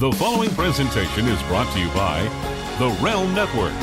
The following presentation is brought to you by The Realm Network.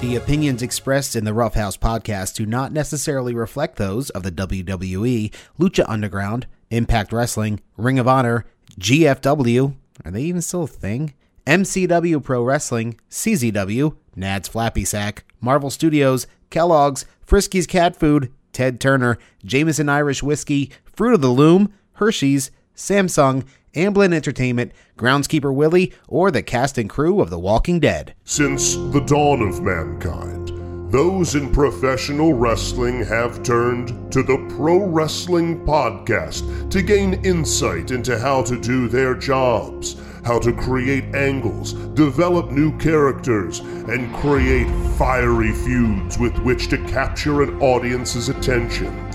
The opinions expressed in the Roughhouse podcast do not necessarily reflect those of the WWE, Lucha Underground, Impact Wrestling, Ring of Honor, GFW, are they even still a thing? MCW Pro Wrestling, CZW, Nad's Flappy Sack, Marvel Studios, Kellogg's, Frisky's Cat Food, Ted Turner, Jameson Irish Whiskey, Fruit of the Loom, Hershey's, Samsung, Amblin Entertainment, Groundskeeper Willie, or the cast and crew of The Walking Dead. Since the dawn of mankind, those in professional wrestling have turned to the Pro Wrestling Podcast to gain insight into how to do their jobs, how to create angles, develop new characters, and create fiery feuds with which to capture an audience's attention.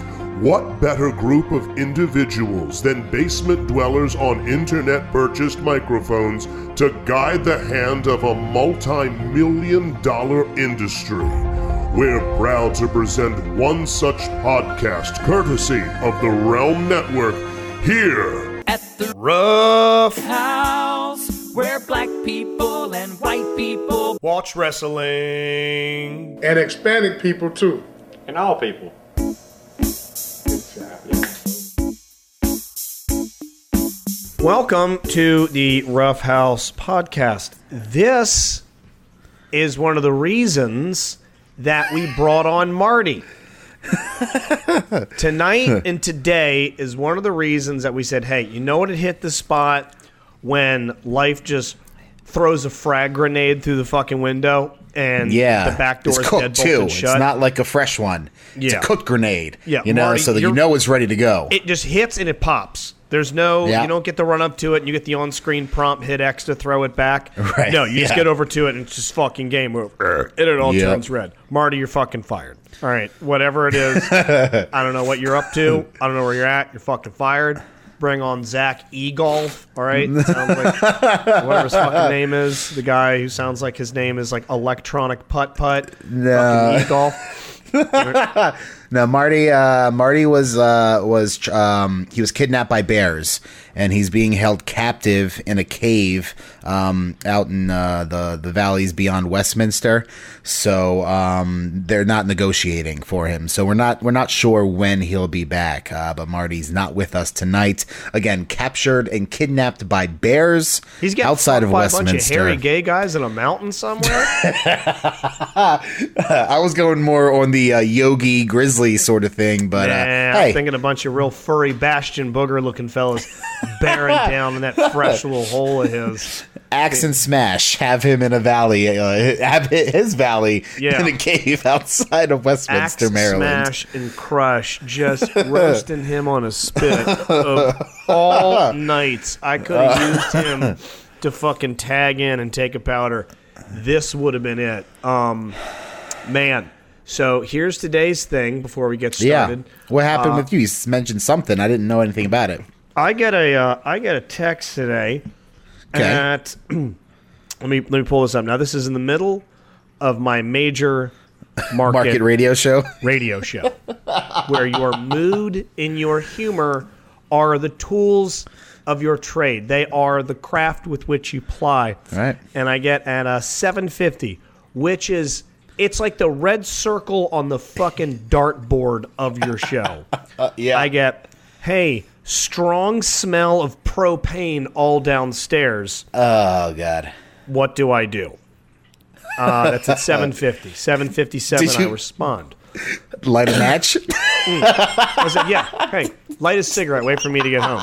What better group of individuals than basement dwellers on internet purchased microphones to guide the hand of a multi million dollar industry? We're proud to present one such podcast courtesy of the Realm Network here. At the Rough house where black people and white people Watch Wrestling. and Hispanic people too. And all people. Welcome to the Rough House podcast. This is one of the reasons that we brought on Marty. Tonight and today is one of the reasons that we said, hey, you know what it hit the spot when life just throws a frag grenade through the fucking window and Yeah, the back door it's is cooked dead too. It's shut. not like a fresh one. It's Yeah. a cooked grenade. Yeah, you know, Marty, so that you know it's ready to go. it just hits and it pops. There's no, Yeah. you don't get the run up to it and you get the on-screen prompt, hit X to throw it back. Right, No, you just get over to it and it's just fucking game over. Uh, and it all Yep. turns red. Marty, you're fucking fired. All right, whatever it is, I don't know what you're up to. I don't know where you're at. You're fucking fired. Bring on Zach E Golf. All right, sounds like whatever his fucking name is. The guy who sounds like his name is like electronic putt putt. No. E Golf. No, Marty. Uh, Marty was uh, was um, he was kidnapped by bears, and he's being held captive in a cave um, out in uh, the the valleys beyond Westminster. So um, they're not negotiating for him. So we're not we're not sure when he'll be back. Uh, but Marty's not with us tonight. Again, captured and kidnapped by bears. He's outside of Westminster. a bunch of hairy gay guys in a mountain somewhere. I was going more on the uh, Yogi Grizzly sort of thing, but uh, Nah, hey, I'm thinking a bunch of real furry Bastion booger looking fellas bearing down in that fresh little hole of his. axe and smash have him in a valley, uh, have his valley Yeah. in a cave outside of Westminster, Axe, Maryland. smash, and crush, just roasting him on a spit of all nights. I could have used him to fucking tag in and take a powder. This would have been it. Um, man. So here's today's thing before we get Yeah, started. what happened Uh, with you? You mentioned something. I didn't know anything about it. I get a uh, I get a text today Okay. at let me let me pull this up. Now this is in the middle of my major market, Market radio show. radio show where your mood and your humor are the tools of your trade. They are the craft with which you ply. Right. And I get at a 750, which is it's like the red circle on the fucking dartboard of your show. yeah, I get, hey, strong smell of propane all downstairs. oh god. What do I do? Uh, that's at 750. 757, Did you- I respond. Light a match. I said, yeah, hey, light a cigarette, wait for me to get home.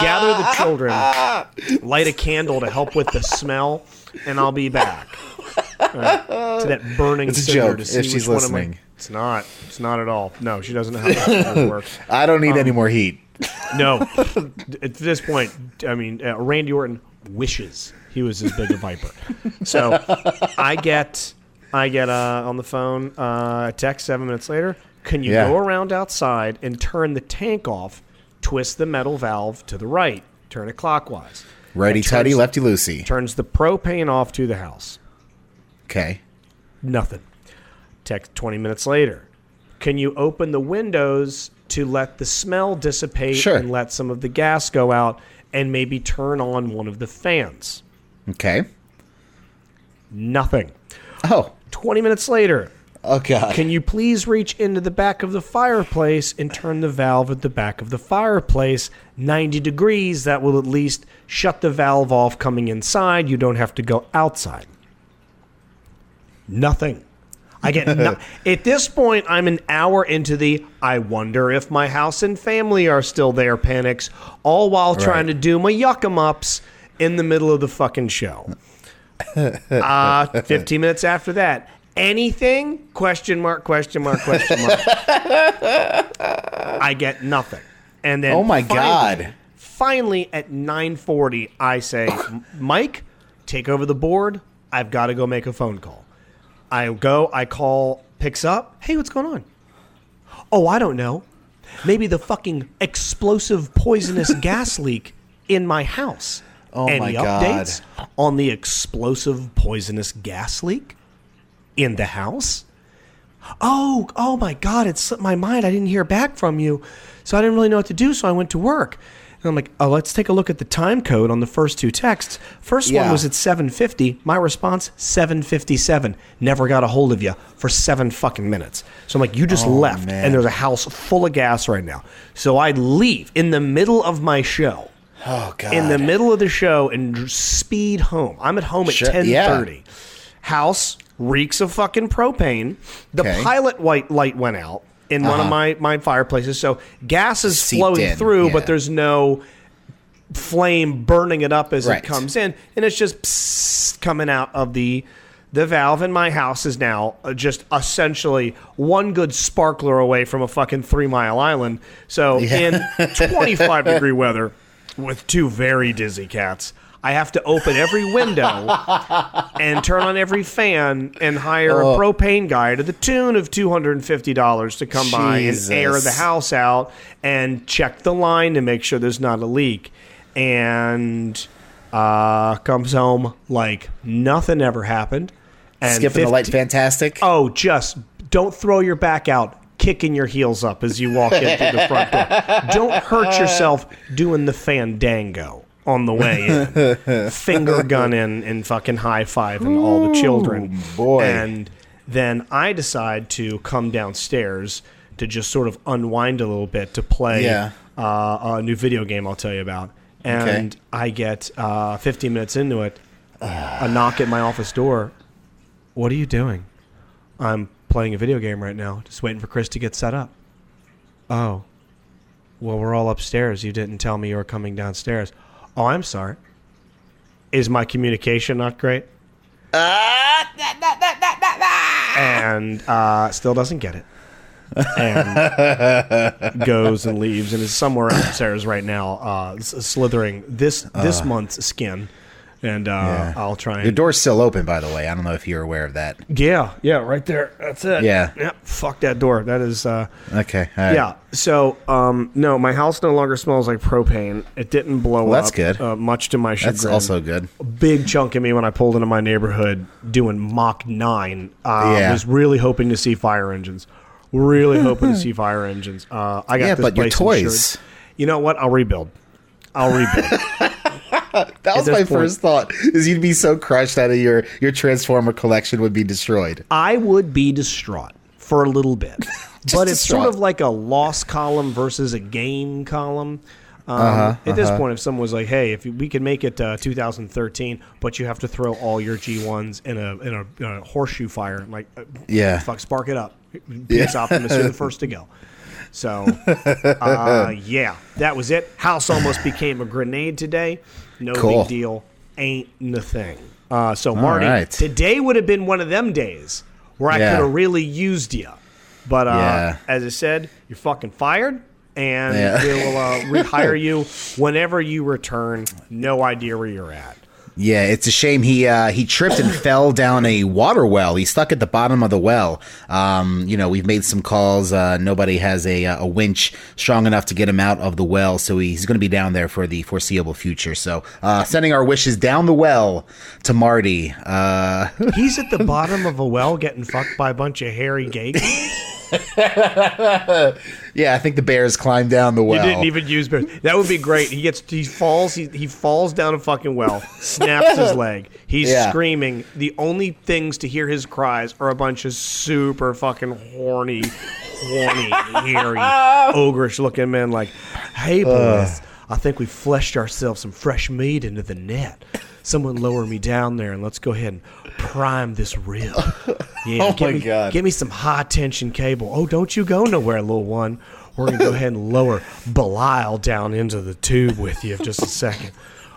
Gather the children, light a candle to help with the smell, and I'll be back. Right, To that burning It's a cinder joke, to if see she's which one of my- listening. It's not. It's not at all. No, she doesn't know how that works. I don't Um, need any more heat. No, at this point, I mean, uh, Randy Orton wishes he was as big a viper. So I get, I get uh, on the phone uh, a text seven minutes later. Can you Yeah. go around outside and turn the tank off? Twist the metal valve to the right. Turn it clockwise. Righty tighty, lefty loosey. Turns the propane off to the house. Okay. Nothing. Text 20 minutes later. Can you open the windows to let the smell dissipate Sure. and let some of the gas go out and maybe turn on one of the fans. Okay. Nothing. Oh. 20 minutes later, Oh God. can you please reach into the back of the fireplace and turn the valve at the back of the fireplace 90 degrees? That will at least shut the valve off coming inside. You don't have to go outside. Nothing. I get no- at this point. I'm an hour into the. I wonder if my house and family are still there. Panics, all while trying to do my yuck 'em ups in the middle of the fucking show. Uh, 15 minutes after that, anything? Question mark, question mark, question mark. I get nothing. And then Oh my finally- God. Finally at 9:40 I say, "Mike, take over the board. I've got to go make a phone call." I go, I call, picks up. "Hey, what's going on?" "Oh, I don't know. Maybe the fucking explosive poisonous gas leak in my house." Oh Any my God. updates on the explosive poisonous gas leak in the house? Oh, oh my God! It slipped my mind. I didn't hear back from you, so I didn't really know what to do. So I went to work. And I'm like, oh, let's take a look at the time code on the first two texts. First one was at 7:50. My response 7:57. Never got a hold of you for seven fucking minutes. So I'm like, you just oh, left, Oh, man. and there's a house full of gas right now. So I leave in the middle of my show Oh God. in the middle of the show and speed home. I'm at home at Sure, ten yeah. House reeks of fucking propane. The Okay. pilot white light went out in one of my my fireplaces, so gas is Seeped flowing in, through, yeah. but there's no flame burning it up as Right. it comes in, and it's just psst coming out of the the valve in my house is now uh, just essentially one good sparkler away from a fucking three mile island. So in 25 degree weather with two very dizzy cats, I have to open every window and turn on every fan and hire Oh. a propane guy to the tune of $250 to come by and air the house out and check the line to make sure there's not a leak. And uh, comes home like nothing ever happened. And Skipping the light, fantastic. Oh, just don't throw your back out, kicking your heels up as you walk in through the front door. Don't hurt yourself doing the fandango on the way in. Finger gunning and fucking high five and all the children. boy. And then I decide to come downstairs to just sort of unwind a little bit to play Yeah. uh, a new video game I'll tell you about. And I get uh, 15 minutes into it, a knock at my office door. What are you doing? I'm playing a video game right now, just waiting for Chris to get set up. Oh. Well, we're all upstairs. You didn't tell me you were coming downstairs. Oh, I'm sorry. Is my communication not great? and uh, still doesn't get it. And goes and leaves and is somewhere upstairs right now, uh, slithering this this month's skin. And uh, Yeah. I'll try and Your door's still open, by the way. I don't know if you're aware of that. yeah, yeah, right there. That's it. Yeah. yeah. Fuck that door. That is. Uh, Okay. right. yeah. So, um, no, my house no longer smells like propane. It didn't blow Well, that's up. good. Uh, much to my chagrin. That's also good. a big chunk of me when I pulled into my neighborhood doing Mach nine. Uh, Yeah. Was really hoping to see fire engines. Really hoping to see fire engines. Uh, I got Yeah, this but your toys. insured. You know what? I'll rebuild. I'll rebuild. That was my point- first thought. Is you'd be so crushed that your your Transformer collection would be destroyed. I would be distraught for a little bit, but it's sort of like a loss column versus a gain column. Um, Uh-huh, at this point, if someone was like, "Hey, if we can make it uh, 2013, but you have to throw all your G1s in a in a, in a horseshoe fire," I'm like, uh, Yeah. fuck, spark it up, Peace Optimus, you're the first to go. So, uh, yeah, that was it. House almost became a grenade today. No Cool. big deal. Ain't the thing. Uh, so, Marty, right. today would have been one of them days where I Yeah. could have really used you. But uh, Yeah. as I said, you're fucking fired, and Yeah. we'll uh, rehire you whenever you return. No idea where you're at. Yeah, it's a shame he uh, he tripped and fell down a water well. He's stuck at the bottom of the well. Um, you know, we've made some calls. Uh, nobody has a a winch strong enough to get him out of the well, so he's going to be down there for the foreseeable future. So, uh, sending our wishes down the well to Marty. Uh, He's at the bottom of a well getting fucked by a bunch of hairy gays. Yeah, I think the bears climbed down the well. He didn't even use bears. That would be great. He gets he falls he, he falls down a fucking well, snaps his leg. He's Yeah. screaming. The only things to hear his cries are a bunch of super fucking horny, horny, hairy, ogreish looking men like, "Hey boys, I think we fleshed ourselves some fresh meat into the net. Someone lower me down there and let's go ahead and prime this rib. Yeah, Oh get my me, God. Get me some high tension cable. Oh, don't you go nowhere, little one. We're gonna go ahead and lower Belial down into the tube with you in just a second.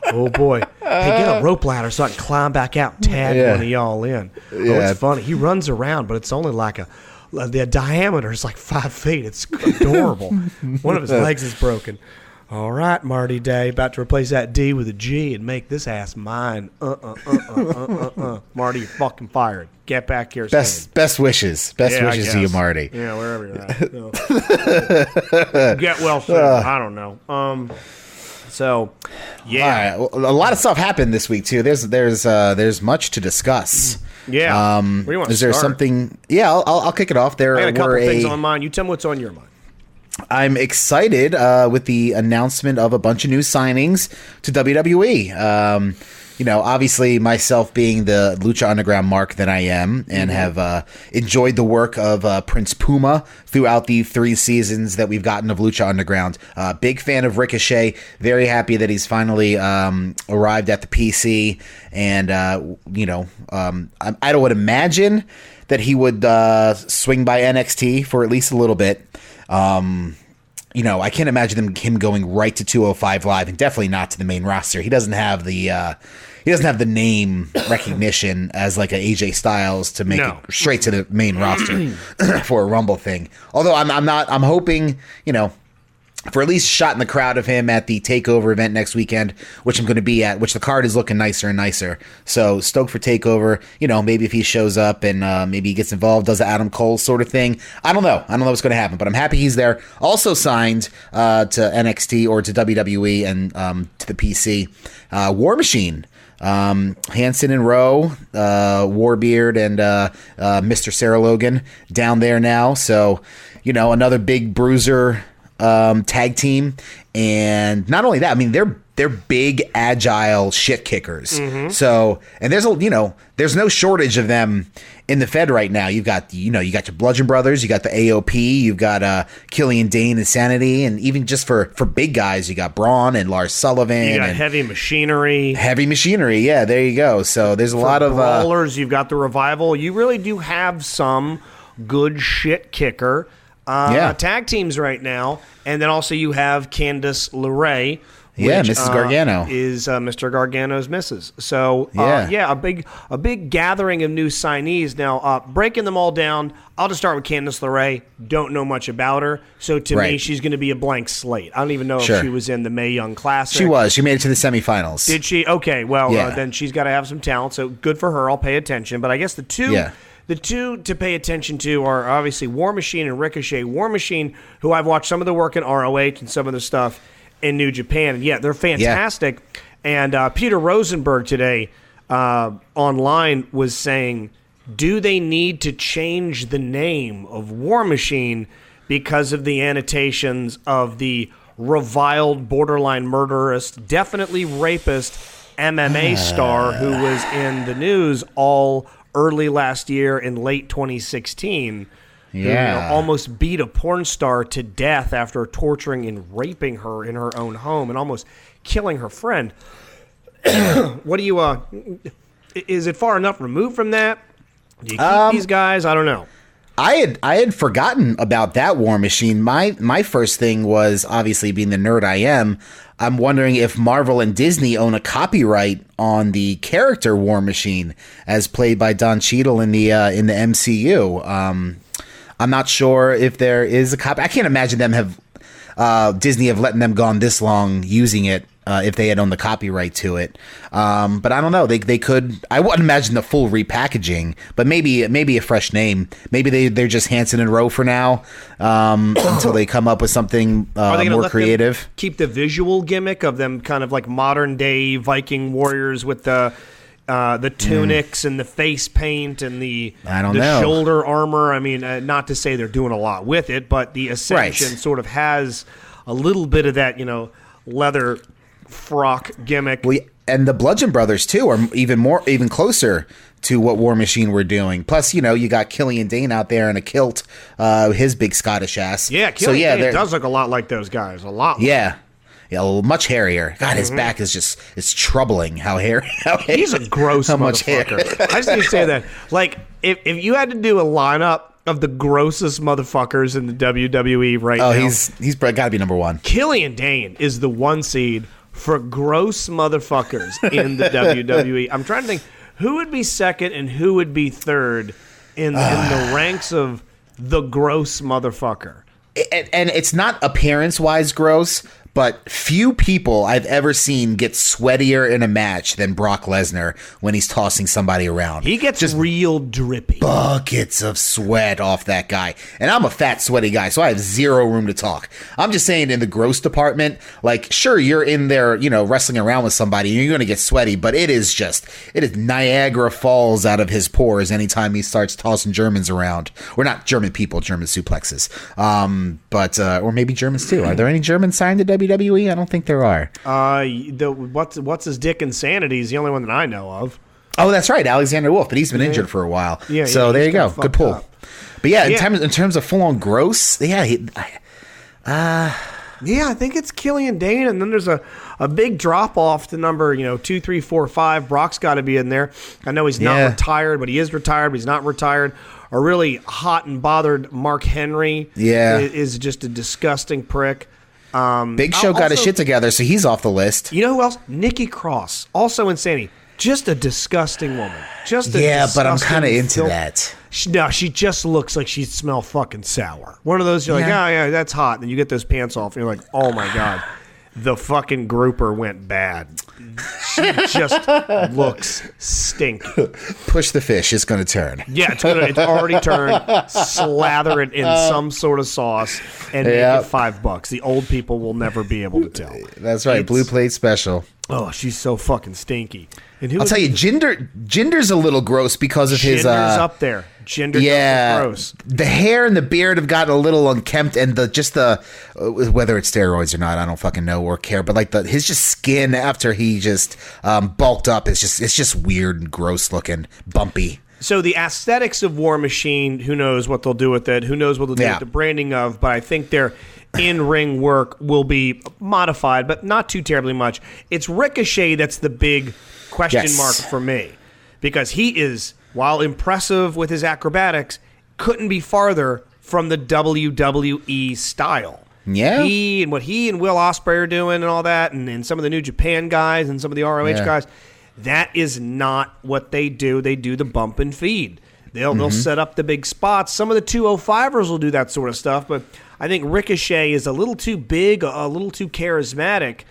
Oh boy! Hey, get a rope ladder so I can climb back out and tag Yeah. one of y'all in. Oh, Yeah. it's funny. He runs around, but it's only like a the diameter is like five feet. It's adorable. one of his legs is broken. All right, Marty Day, about to replace that D with a G and make this ass mine. Uh uh uh uh uh uh. uh. Marty, you're fucking fired. Get back here. standing. Best best wishes. Best Yeah, wishes to you. Marty. Yeah, wherever you're at. So. Get well soon. I don't know. Um. So, yeah. All right. Well, a lot of stuff happened this week too. There's there's uh, there's much to discuss. Yeah. Um, Where do you want to is there start? something? Yeah, I'll, I'll, I'll kick it off. There I got a couple were things on mine. You tell me what's on your mind. I'm excited uh, with the announcement of a bunch of new signings to WWE. Um, you know, obviously, myself being the Lucha Underground mark that I am, and have uh, enjoyed the work of uh, Prince Puma throughout the three seasons that we've gotten of Lucha Underground. Uh, big fan of Ricochet. Very happy that he's finally um, arrived at the PC, and uh, you know, um, I, I would imagine that he would uh, swing by NXT for at least a little bit. Um, you know, I can't imagine him, him going right to 205 live, and definitely not to the main roster. He doesn't have the uh, he doesn't have the name recognition as like a AJ Styles to make No. it straight to the main roster for a Rumble thing. Although I'm I'm not I'm hoping you know for at least shot in the crowd of him at the takeover event next weekend, which I'm going to be at, which the card is looking nicer and nicer. So stoked for takeover. You know, maybe if he shows up and uh, maybe he gets involved, does the Adam Cole sort of thing. I don't know. I don't know what's going to happen, but I'm happy he's there. Also signed uh, to NXT or to WWE and um, to the PC. Uh, War Machine. Um, Hanson and Rowe, uh, Warbeard, and uh, uh, Mr. Sarah Logan down there now. So, you know, another big bruiser um, tag team, and not only that, I mean they're they're big, agile shit kickers. So, and there's a you know there's no shortage of them in the Fed right now. You've got you know you got your Bludgeon Brothers, you got the AOP, you've got uh, Killian Dain, Insanity, and even just for for big guys, you got Braun and Lars Sullivan You got and heavy machinery. heavy machinery. Yeah, there you go. So there's a lot of uh, brawlers. You've got the revival. You really do have some good shit kicker uh, Yeah. tag teams right now, and then also you have Candice LeRae. Yeah, which, Mrs. uh, Gargano. is uh, Mr. Gargano's missus. So uh, Yeah. yeah, a big a big gathering of new signees. Now uh, breaking them all down. I'll just start with Candice LeRae. Don't know much about her, so to me she's going to be a blank slate. I don't even know Sure. if she was in the Mae Young Classic. she was. She made it to the semifinals. Did she? Okay, well Yeah. uh, then she's got to have some talent. So good for her. I'll pay attention. But I guess the two, Yeah. The two to pay attention to are obviously War Machine and Ricochet. War Machine, who I've watched some of the work in ROH and some of the stuff in New Japan, and yeah, they're fantastic. And uh, Peter Rosenberg today uh, online was saying, do they need to change the name of War Machine because of the annotations of the reviled borderline murderist, definitely rapist MMA star who was in the news all early last year in late 2016. who, you know, Yeah. almost beat a porn star to death after torturing and raping her in her own home and almost killing her friend. what do you uh is it far enough removed from that? Do you keep these guys? I don't know. I had I had forgotten about that War Machine. My my first thing was obviously being the nerd I am. I'm wondering if Marvel and Disney own a copyright on the character War Machine as played by Don Cheadle in the uh, in the MCU. Um, I'm not sure if there is a copy. I can't imagine them have uh, Disney have letting them gone this long using it uh, if they had owned the copyright to it. Um, but I don't know. They they could. I wouldn't imagine the full repackaging, but maybe maybe a fresh name. Maybe they they're just Hanson and Rowe for now um, until they come up with something Are uh, they going to more creative. Keep the visual gimmick of them kind of like modern day Viking warriors with the uh, the tunics and the face paint and the I don't the know. shoulder armor. I mean, uh, not to say they're doing a lot with it, but the Ascension Right. sort of has a little bit of that, you know, leather frock gimmick. We and the Bludgeon Brothers too are even more, even closer to what War Machine were doing. Plus, you know, you got Killian Dain out there in a kilt, uh, his big Scottish ass. yeah, so yeah, Dain does look a lot like those guys. A lot. like yeah. Yeah, much hairier. God, Mm-hmm. his back is just it's troubling how hairy. How hairy, He's a gross how much hair. I just need to say that. Like, if, if you had to do a lineup of the grossest motherfuckers in the WWE right Oh, now, he's he's got to be number one. Killian Dain is the one seed for gross motherfuckers in the WWE. I'm trying to think who would be second and who would be third in, in the ranks of the gross motherfucker. and, and it's not appearance wise gross, but few people I've ever seen get sweatier in a match than Brock Lesnar when he's tossing somebody around. He gets just real drippy. buckets of sweat off that guy. And I'm a fat, sweaty guy, so I have zero room to talk. I'm just saying, in the gross department, like, sure, you're in there, you know, wrestling around with somebody, and you're going to get sweaty, but it is just, it is Niagara Falls out of his pores anytime he starts tossing Germans around. Or not German people, German suplexes. Um, but, uh, or maybe Germans too. Are there any Germans signed to WWE? I don't think there are. Uh, the what's what's his dick insanity is the only one that I know of. Oh, that's right, Alexander Wolfe, but he's been injured for a while. Yeah, so yeah, there you go. Good pull. up. But yeah, in Yeah. terms in terms of full on gross, yeah, he, uh, Yeah, I think it's Killian Dain, and then there's a, a big drop off to number you know two, three, four, five. Brock's got to be in there. I know he's not Yeah. retired, but he is retired. But he's not retired. A really hot and bothered Mark Henry. Yeah. is, just a disgusting prick. Um, Big Show got his shit together, so he's off the list. You know who else? Nikki Cross, also insanity. Just a disgusting woman. Just a Yeah, but I'm kind of into that. She, no, she just looks like she'd smell fucking sour. One of those you're like, oh yeah, that's hot. And you get those pants off, and you're like, oh my god, the fucking grouper went bad. She just looks stink. Push the fish, it's going to turn. Yeah, it's gonna. It's already turned. Slather it in uh, some sort of sauce and make it five bucks. The old people will never be able to tell. That's right, It's- blue plate special. Oh, she's so fucking stinky. And who I'll tell you, Jinder Jinder's a little gross because of his Jinder's uh, up there. Jinder yeah, gross. the hair and the beard have gotten a little unkempt, and the just the uh, whether it's steroids or not, I don't fucking know or care. But like the his just skin after he just um, bulked up is just it's just weird and gross looking, bumpy. So the aesthetics of War Machine, who knows what they'll do with it? Who knows what they'll do Yeah. with the branding of? But I think their in-ring work will be modified, but not too terribly much. It's Ricochet that's the big question Yes. mark for me because he is, while impressive with his acrobatics, couldn't be farther from the WWE style. Yeah. he and what he and Will Ospreay are doing and all that, and, and some of the New Japan guys and some of the ROH Yeah. guys. That is not what they do. They do the bump and feed. They'll they'll mm-hmm. set up the big spots. Some of the 205ers will do that sort of stuff, but I think Ricochet is a little too big, a, little too charismatic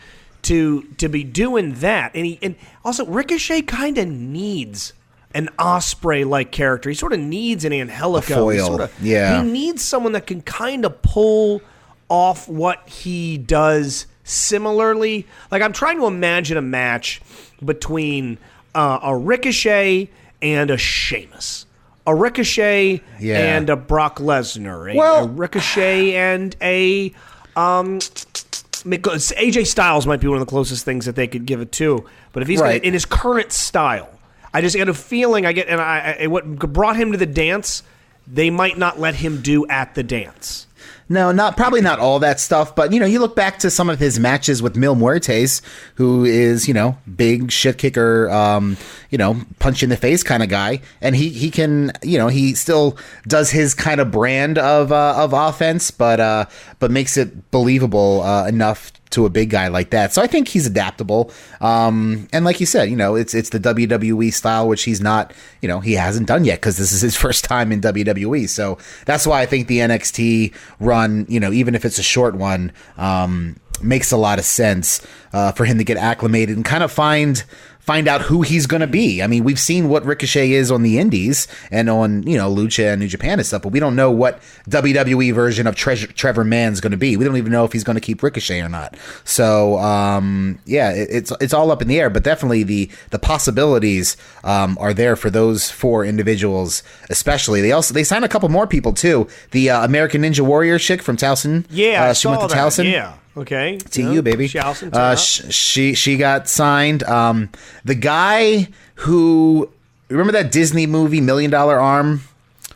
to to be doing that. And he and also Ricochet kind of needs an Ospreay like character. He sort of needs an Angelico. He foil, sorta- yeah. He needs someone that can kind of pull off what he does similarly. Like I'm trying to imagine a match between uh, a Ricochet and a Sheamus. A Ricochet Yeah. and a Brock Lesnar. A, Well- a Ricochet and a um, AJ Styles might be one of the closest things that they could give it to. But if he's gonna- in his current style, I just get a feeling I get, and I, I what brought him to the dance, they might not let him do at the dance. No, not probably not all that stuff, but you know, you look back to some of his matches with Mil Muertes, who is you know big shit kicker, um, you know, punch in the face kind of guy, and he he can you know he still does his kind of brand of uh, of offense, but uh, but makes it believable uh, enough to a big guy like that. So I think he's adaptable. Um, and like you said, you know, it's it's the WWE style, which he's not, you know, he hasn't done yet because this is his first time in WWE. So that's why I think the NXT run, you know, even if it's a short one, um, makes a lot of sense uh, for him to get acclimated and kind of find find out who he's going to be. I mean, we've seen what Ricochet is on the Indies and on you know Lucha and New Japan and stuff, but we don't know what WWE version of Treasure, Trevor Mann's going to be. We don't even know if he's going to keep Ricochet or not. So um, yeah, it, it's it's all up in the air. But definitely the the possibilities um, are there for those four individuals, especially. They also they signed a couple more people too. The uh, American Ninja Warrior chick from Towson, Yeah, uh, I she went to that. Towson. Yeah. Okay. To Yeah. you, baby. Turn Uh, sh- she she got signed. Um, the guy who remember that Disney movie Million Dollar Arm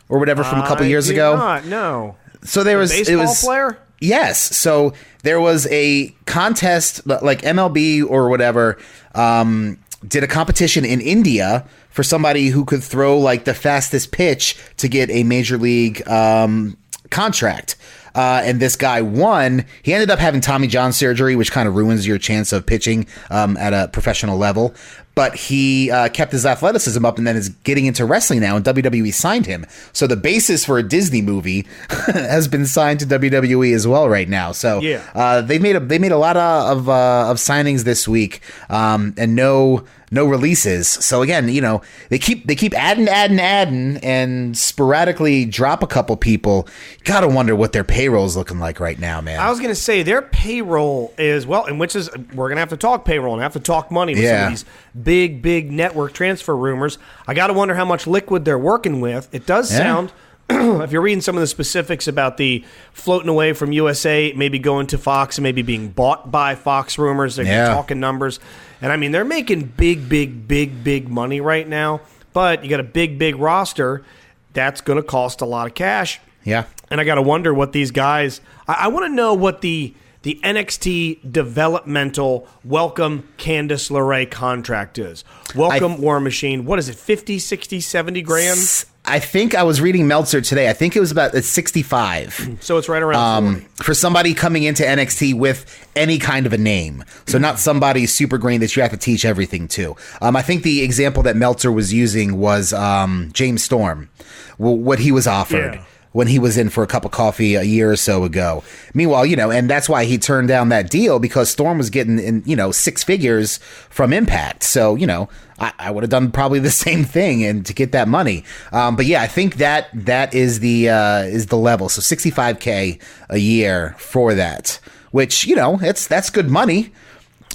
or whatever from a couple I years ago. Not, no. So there was Baseball it was player. Yes. So there was a contest, like MLB or whatever, um, did a competition in India for somebody who could throw like the fastest pitch to get a major league um, contract. Uh, and this guy won. He ended up having Tommy John surgery, which kind of ruins your chance of pitching um, at a professional level. But he uh, kept his athleticism up and then is getting into wrestling now, and WWE signed him. So the basis for a Disney movie has been signed to WWE as well right now. So Yeah. uh, they made a they made a lot of of, uh, of signings this week, um, and no no releases. So again, you know they keep they keep adding, adding, adding, and sporadically drop a couple people. Gotta wonder what their payroll's looking like right now, man. I was going to say their payroll is well, and which is we're going to have to talk payroll and have to talk money with some Yeah. of these big, big network transfer rumors. I got to wonder how much liquid they're working with. It does Yeah. sound. if you're reading some of the specifics about the floating away from USA, maybe going to Fox and maybe being bought by Fox rumors, they're Yeah. talking numbers. And I mean, they're making big, big, big, big money right now, but you got a big, big roster. That's going to cost a lot of cash. yeah, And I got to wonder what these guys. I, I want to know what the the NXT developmental welcome Candice LeRae contract is. Welcome I- War Machine. What is it? 50, 60, 70 grand? I think I was reading Meltzer today. I think it was about sixty five. So it's right around 40. um, for somebody coming into NXT with any kind of a name. So not somebody super green that you have to teach everything to. Um, I think the example that Meltzer was using was um, James Storm, what he was offered. Yeah. When he was in for a cup of coffee a year or so ago. Meanwhile, you know, and that's why he turned down that deal because Storm was getting in, you know, six figures from Impact. So, you know, I, I would have done probably the same thing and to get that money. Um, but yeah, I think that that is the uh, is the level. So 65k a year for that, which you know, it's that's good money.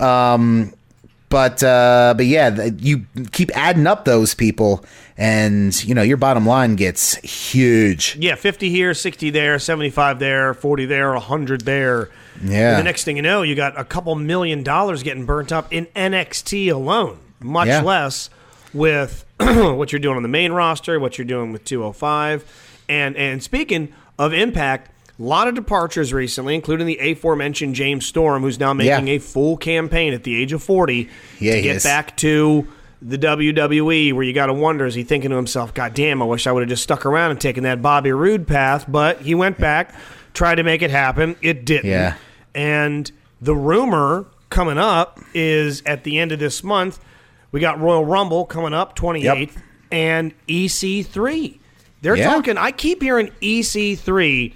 Um, but uh, but yeah, you keep adding up those people, and you know your bottom line gets huge. yeah, 50 here, 60 there, 75 there, 40 there, 100 there. Yeah. And the next thing you know, you got a couple million dollars getting burnt up in NXT alone, much Yeah. less with what you're doing on the main roster, what you're doing with 205. And and speaking of Impact, a lot of departures recently, including the aforementioned James Storm, who's now making Yeah. a full campaign at the age of 40 Yeah, to get is. back to the WWE, where you got to wonder, is he thinking to himself, God damn, I wish I would have just stuck around and taken that Bobby Roode path? But he went back, tried to make it happen. It didn't. Yeah. And the rumor coming up is at the end of this month, we got Royal Rumble coming up, 28th, and EC3. They're Yeah. talking, I keep hearing EC3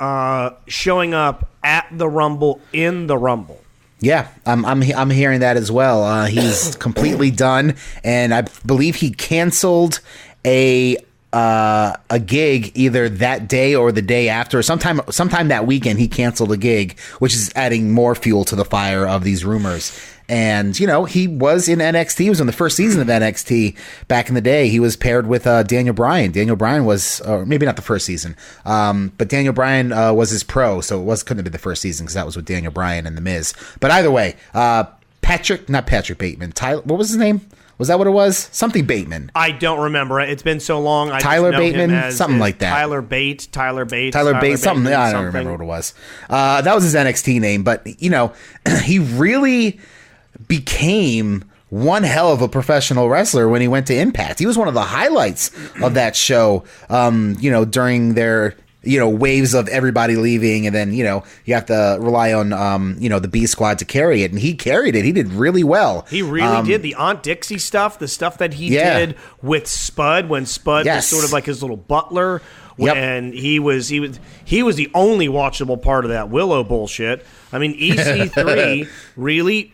uh, showing up at the Rumble in the Rumble. Yeah, I'm I'm I'm hearing that as well. Uh, he's completely done, and I believe he canceled a uh, a gig either that day or the day after. Sometime sometime that weekend, he canceled a gig, which is adding more fuel to the fire of these rumors. And you know, he was in NXT. He was in the first season of NXT back in the day. He was paired with uh, Daniel Bryan. Daniel Bryan was, or maybe not the first season, um, but Daniel Bryan uh, was his pro, so it was couldn't have been the first season because that was with Daniel Bryan and The Miz. But either way, uh, Patrick, not Patrick Bateman. Tyler, what was his name? Was that what it was? Something Bateman. I don't remember it. It's been so long. I Tyler Bateman? as- Something as like that. Tyler Bate, Tyler Bate, Tyler Bates, something. Bateman, I don't remember what it was. Uh, that was his NXT name, but you know, he really became one hell of a professional wrestler when he went to Impact. He was one of the highlights of that show. Um, you know, during their you know waves of everybody leaving, and then you know you have to rely on um, you know the B Squad to carry it, and he carried it. He did really well. He really Um, did the Aunt Dixie stuff, the stuff that he Yeah. did with Spud when Spud Yes. was sort of like his little butler. Yep. And he was he was he was the only watchable part of that Willow bullshit. I mean, EC3 really,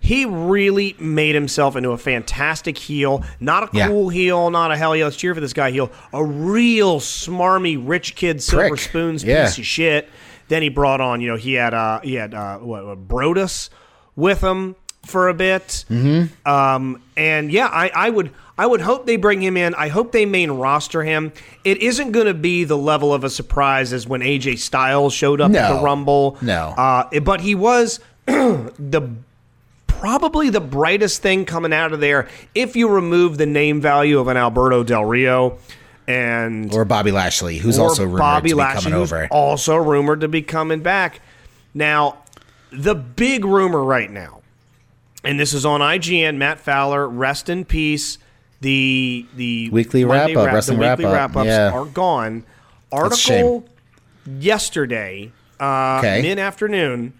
he really made himself into a fantastic heel. Not a Yeah. cool heel, not a hell yeah, let's cheer for this guy heel. A real smarmy rich kid, silver Prick. spoons Yeah. piece of shit. Then he brought on, you know, he had uh, he had uh, what, what Brodus with him for a bit. Mm-hmm. Um, and yeah, I, I would I would hope they bring him in. I hope they main roster him. It isn't going to be the level of a surprise as when AJ Styles showed up at the Rumble. No. uh, but he was the probably the brightest thing coming out of there if you remove the name value of an Alberto Del Rio and Or Bobby Lashley, who's also rumored Bobby to be Lashley, coming over. also rumored to be coming back. Now, the big rumor right now, and this is on IGN, Matt Fowler, rest in peace. The the Weekly Monday wrap-up, wrap- wrestling the weekly wrap-up, wrap-ups yeah. are gone. Article yesterday, uh, Okay. mid afternoon.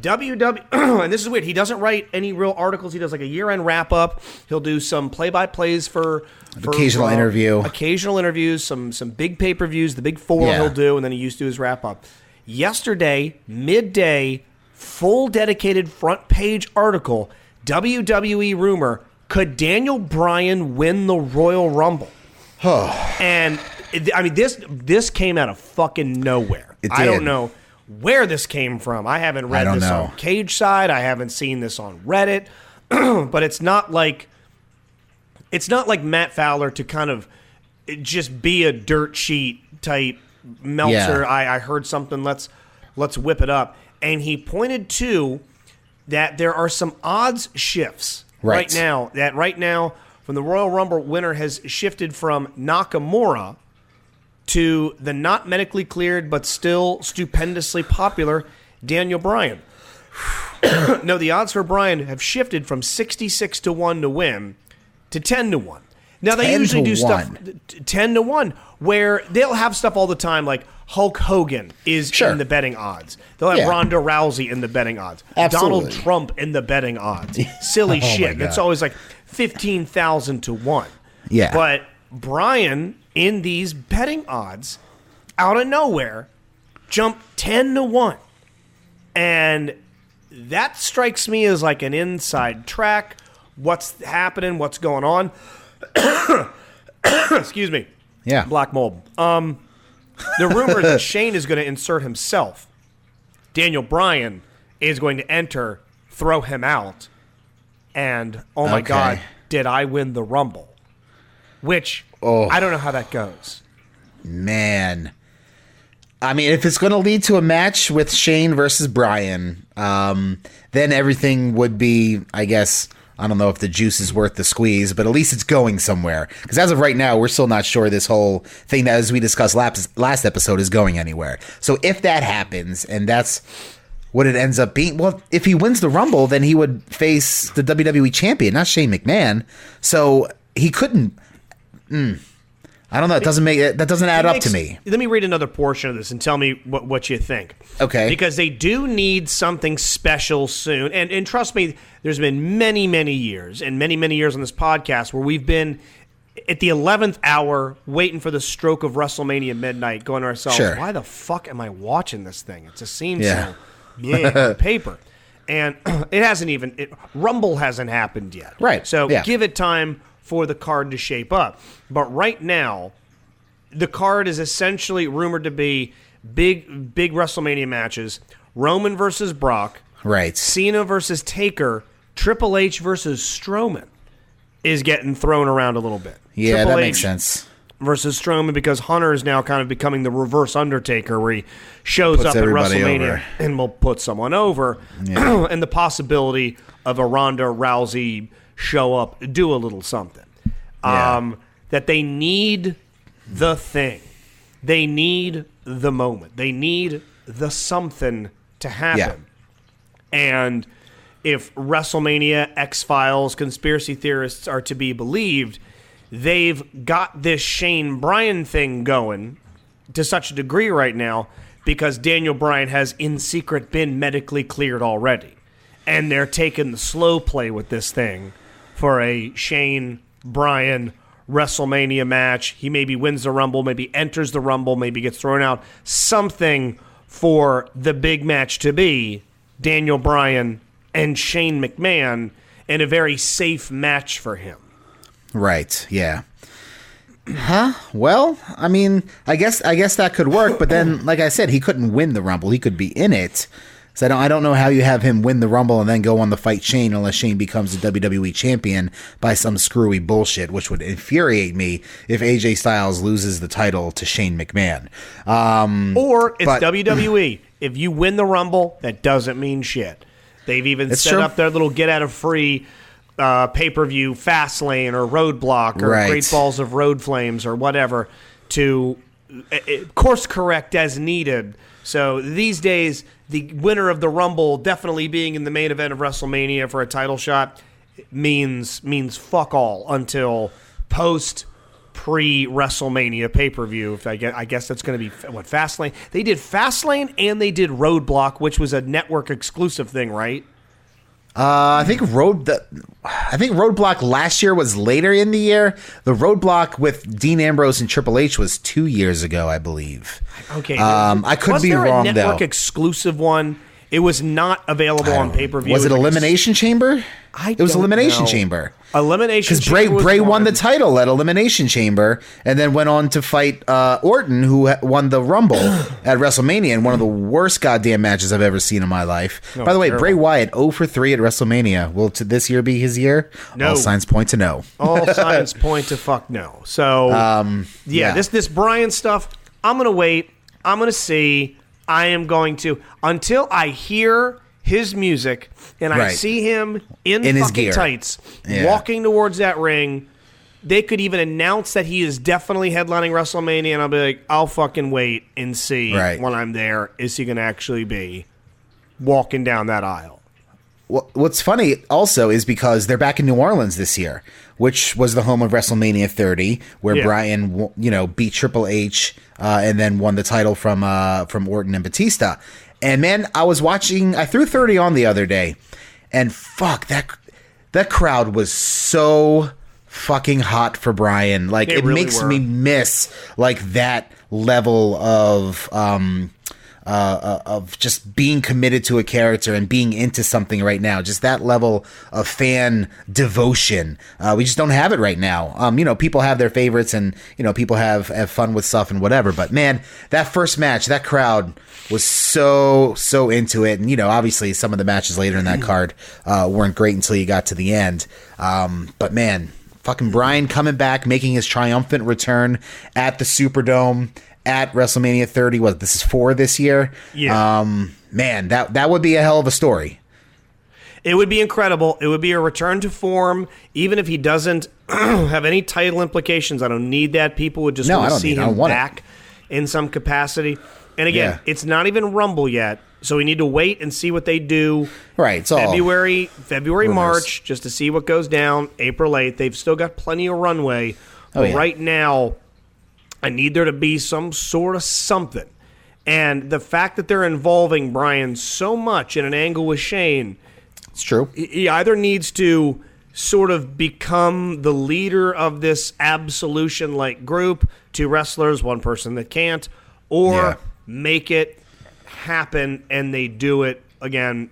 WW, and this is weird. He doesn't write any real articles. He does like a year-end wrap-up. He'll do some play-by-plays for, for Occasional uh, interview. occasional interviews, some some big pay-per-views, the big four Yeah. he'll do, and then he used to do his wrap-up. Yesterday, midday, full dedicated front page article. WWE rumor: Could Daniel Bryan win the Royal Rumble? and I mean this this came out of fucking nowhere. It I don't know where this came from. I haven't read I this know. on Cage Side. I haven't seen this on Reddit. but it's not like it's not like Matt Fowler to kind of just be a dirt sheet type Meltzer. Yeah. I, I heard something. Let's let's whip it up. And he pointed to that there are some odds shifts Right. right now. That right now, from the Royal Rumble winner has shifted from Nakamura to the not medically cleared but still stupendously popular Daniel Bryan. no, the odds for Bryan have shifted from 66 to 1 to win to 10 to 1. Now they usually do stuff 1. t- 10 to 1 where they'll have stuff all the time like Hulk Hogan is Sure. in the betting odds. They'll have Yeah. Ronda Rousey in the betting odds. Absolutely. Donald Trump in the betting odds. Silly Oh shit. It's always like 15,000 to 1. Yeah. But Bryan in these betting odds out of nowhere jumped 10 to 1. And that strikes me as like an inside track. What's happening? What's going on? Excuse me. yeah. Black mold. Um, the rumor is that Shane is going to insert himself. Daniel Bryan is going to enter, throw him out, and oh my Okay. God, did I win the Rumble? Which Oh. I don't know how that goes. Man. I mean, if it's going to lead to a match with Shane versus Bryan, um, then everything would be, I guess, I don't know if the juice is worth the squeeze, but at least it's going somewhere. Because as of right now, we're still not sure this whole thing that, as we discussed last, last episode, is going anywhere. So if that happens, and that's what it ends up being, well, if he wins the Rumble, then he would face the WWE champion, not Shane McMahon. So he couldn't. mm, I don't know. It doesn't make that doesn't add up to me. Let me read another portion of this and tell me what, what you think. Okay. Because they do need something special soon. And, and trust me, there's been many, many years and many, many years on this podcast where we've been at the 11th hour waiting for the stroke of WrestleMania midnight going to ourselves, Sure. why the fuck am I watching this thing? It just seems Yeah. so yeah, paper. And it hasn't even, it, Rumble hasn't happened yet. Right, So yeah. give it time for the card to shape up. But right now, the card is essentially rumored to be big big WrestleMania matches: Roman versus Brock, Right. Cena versus Taker, Triple H versus Strowman is getting thrown around a little bit. Yeah, Triple that H makes sense. Versus Strowman because Hunter is now kind of becoming the reverse Undertaker, where he shows Puts up at WrestleMania over. and will put someone over, and the possibility of a Ronda Rousey show up, do a little something. Yeah. Um, that they need the thing, they need the moment, they need the something to happen. And if WrestleMania, X Files, conspiracy theorists are to be believed, they've got this Shane Bryan thing going to such a degree right now because Daniel Bryan has in secret been medically cleared already. And they're taking the slow play with this thing for a Shane Bryan WrestleMania match. He maybe wins the Rumble, maybe enters the Rumble, maybe gets thrown out. Something for the big match to be Daniel Bryan and Shane McMahon, and a very safe match for him. Right. Yeah. Huh? Well, I mean, I guess I guess that could work, but then, like I said, he couldn't win the Rumble. He could be in it. So I don't, I don't know how you have him win the Rumble and then go on the fight Shane unless Shane becomes the WWE champion by some screwy bullshit, which would infuriate me if AJ Styles loses the title to Shane McMahon. Um, Or it's But- WWE. If you win the Rumble, that doesn't mean shit. They've even set true. up their little get out of free uh, pay per view fast lane or roadblock or Right. Great Balls of Road Flames or whatever to uh, uh, course correct as needed. So these days, the winner of the Rumble definitely being in the main event of WrestleMania for a title shot means means fuck all until post pre WrestleMania pay per view. If I guess, I guess that's going to be what Fastlane. They did Fastlane and they did Roadblock, which was a network exclusive thing, right? Uh, I think road the, I think Roadblock last year was later in the year. The Roadblock with Dean Ambrose and Triple H was two years ago, I believe. Okay, Um, I could was be there wrong a network though. exclusive one. It was not available on pay per view. Was it Elimination Chamber? I it was Elimination know. Chamber. Elimination Because Bray Bray won the title at Elimination Chamber, and then went on to fight uh, Orton, who won the Rumble at WrestleMania, in one of the worst goddamn matches I've ever seen in my life. By the way, terrible. Bray Wyatt 0 for 3 at WrestleMania. Will this year be his year? No. All signs point to no. All signs point to fuck no. So Um, yeah, yeah. this this Bryan stuff. I'm gonna wait. I'm gonna see. I am going to until I hear his music and I Right. see him in, In his fucking gear. tights Yeah. walking towards that ring. They could even announce that he is definitely headlining WrestleMania, and I'll be like, I'll fucking wait and see Right. when I'm there. Is he gonna actually be walking down that aisle? Wha- What's funny also is because they're back in New Orleans this year, which was the home of WrestleMania 30, where Yeah. Bryan, w- you know, beat Triple H uh, and then won the title from uh, from Orton and Batista. And man, I was watching. I threw 30 on the other day, and fuck that that crowd was so fucking hot for Bryan. Like They it really makes were. me miss like that level of um uh, uh, of just being committed to a character and being into something right now. Just that level of fan devotion. Uh, we just don't have it right now. Um, you know, people have their favorites and you know people have have fun with stuff and whatever. But man, that first match, that crowd was so so into it. And you know, obviously some of the matches later in that card uh, weren't great until you got to the end. Um, but man. Fucking Bryan coming back, making his triumphant return at the Superdome at WrestleMania 30. What this is four this year? Yeah. Um, man, that that would be a hell of a story. It would be incredible. It would be a return to form, even if he doesn't have any title implications. I don't need that. People would just No, want to see need him don't it. back in some capacity. And again, Yeah. it's not even Rumble yet, so we need to wait and see what they do. Right. All February, February, rumors. March, just to see what goes down. April 8th. They've still got plenty of runway. Oh, but yeah. right now, I need there to be some sort of something. And the fact that they're involving Bryan so much in an angle with Shane, It's true. he either needs to sort of become the leader of this absolution like group two wrestlers one person that can't or Yeah. make it happen and they do it again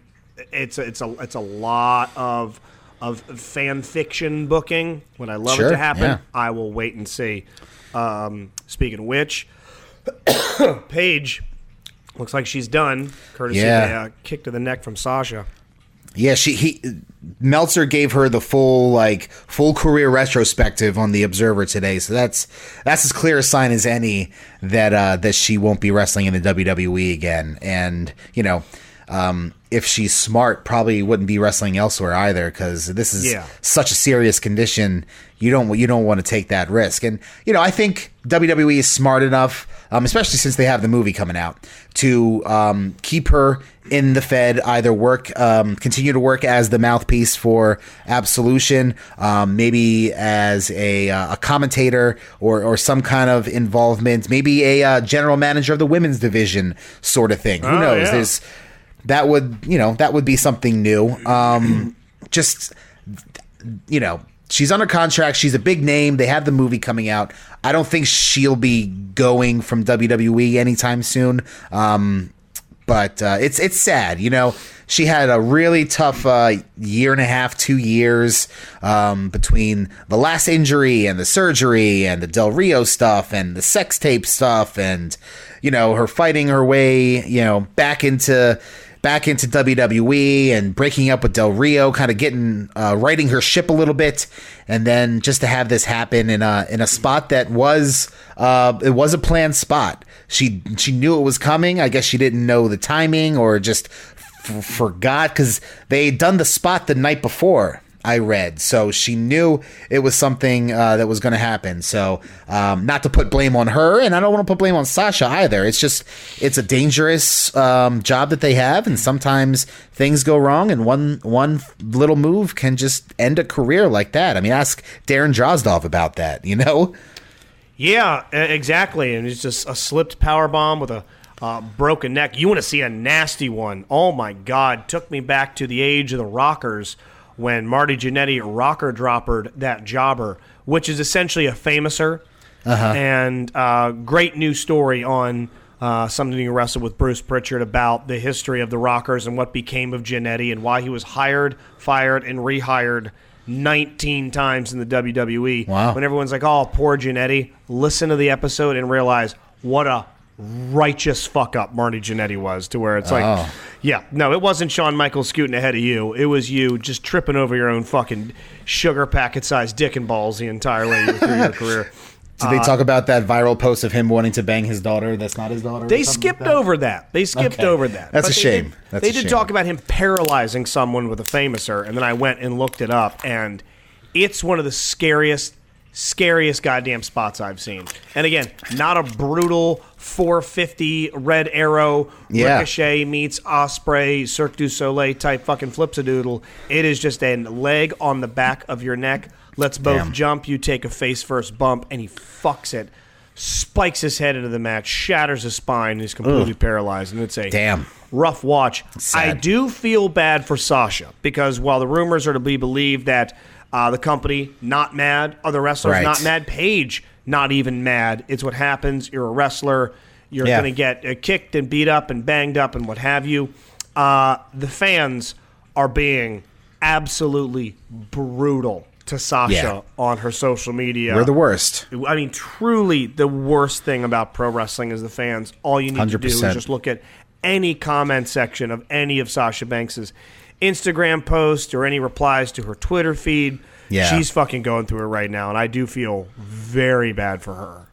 it's a, it's a it's a lot of of fan fiction booking when i love it to happen yeah. i will wait and see um, speaking of which paige looks like she's done courtesy Yeah. of a uh, kick to the neck from sasha Yeah, she he Meltzer gave her the full like full career retrospective on the Observer today, so that's that's as clear a sign as any that uh, that she won't be wrestling in the WWE again. And you know, um, if she's smart, probably wouldn't be wrestling elsewhere either because this is Yeah. such a serious condition. You don't you don't want to take that risk. And you know, I think WWE is smart enough, um, especially since they have the movie coming out, to um, keep her in the Fed. Either work, um, continue to work as the mouthpiece for Absolution, um, maybe as a, uh, a commentator or or some kind of involvement, maybe a uh, general manager of the women's division, sort of thing. Who Oh, knows? yeah. There's that would you know that would be something new. Um, just you know, she's under contract. She's a big name. They have the movie coming out. I don't think she'll be going from WWE anytime soon. Um, but uh, it's it's sad. You know, she had a really tough uh, year and a half, two years um, between the last injury and the surgery and the Del Rio stuff and the sex tape stuff and you know her fighting her way you know back into back into WWE and breaking up with Del Rio, kind of getting uh, her ship a little bit, and then just to have this happen in a in a spot that was uh, it was a planned spot. She she knew it was coming. I guess she didn't know the timing or just f- forgot because they had done the spot the night before. I read. So she knew it was something uh, that was going to happen. So um, not to put blame on her, and I don't want to put blame on Sasha either. It's just it's a dangerous um, job that they have, and sometimes things go wrong, and one one little move can just end a career like that. I mean, ask Darren Drozdov about that. You know. Yeah, exactly. And it's just a slipped power bomb with a uh, broken neck. You want to see a nasty one? Oh my God! Took me back to the age of the rockers when Marty Jannetty rocker droppered that jobber, which is essentially a famouser. And uh, great new story on uh, something you wrestled with Bruce Prichard about the history of the Rockers and what became of Jannetty and why he was hired, fired, and rehired 19 times in the WWE. Wow. When everyone's like, oh, poor Jannetty, listen to the episode and realize what a righteous fuck up Marty Jannetty was to where it's like, Oh. Yeah, no, it wasn't Shawn Michaels scooting ahead of you. It was you just tripping over your own fucking sugar packet sized dick and balls the entire way through your career. Did they talk uh, about that viral post of him wanting to bang his daughter? That's not his daughter. They something like skipped that? over that. They skipped Okay. over that. That's a they shame. Did, That's they a did shame. talk about him paralyzing someone with a famouser, and then I went and looked it up, and it's one of the scariest, scariest goddamn spots I've seen. And again, not a brutal 450 red arrow Yeah. ricochet meets Ospreay Cirque du Soleil type fucking flips a doodle. It is just a leg on the back of your neck. Let's both Damn. jump. You take a face first bump, and he fucks it. Spikes his head into the mat, shatters his spine, and he's completely paralyzed. And it's a Damn. rough watch. Sad. I do feel bad for Sasha because while the rumors are to be believed that uh, the company not mad, other wrestlers Right. not mad, Paige not even mad. It's what happens. You're a wrestler. You're Yeah. going to get uh, kicked and beat up and banged up and what have you. Uh, the fans are being absolutely brutal to Sasha Yeah. on her social media. We're the worst. I mean, truly, the worst thing about pro wrestling is the fans. All you need to do is just look at any comment section of any of Sasha Banks's Instagram post or any replies to her Twitter feed. Yeah. She's fucking going through it right now, and I do feel very bad for her.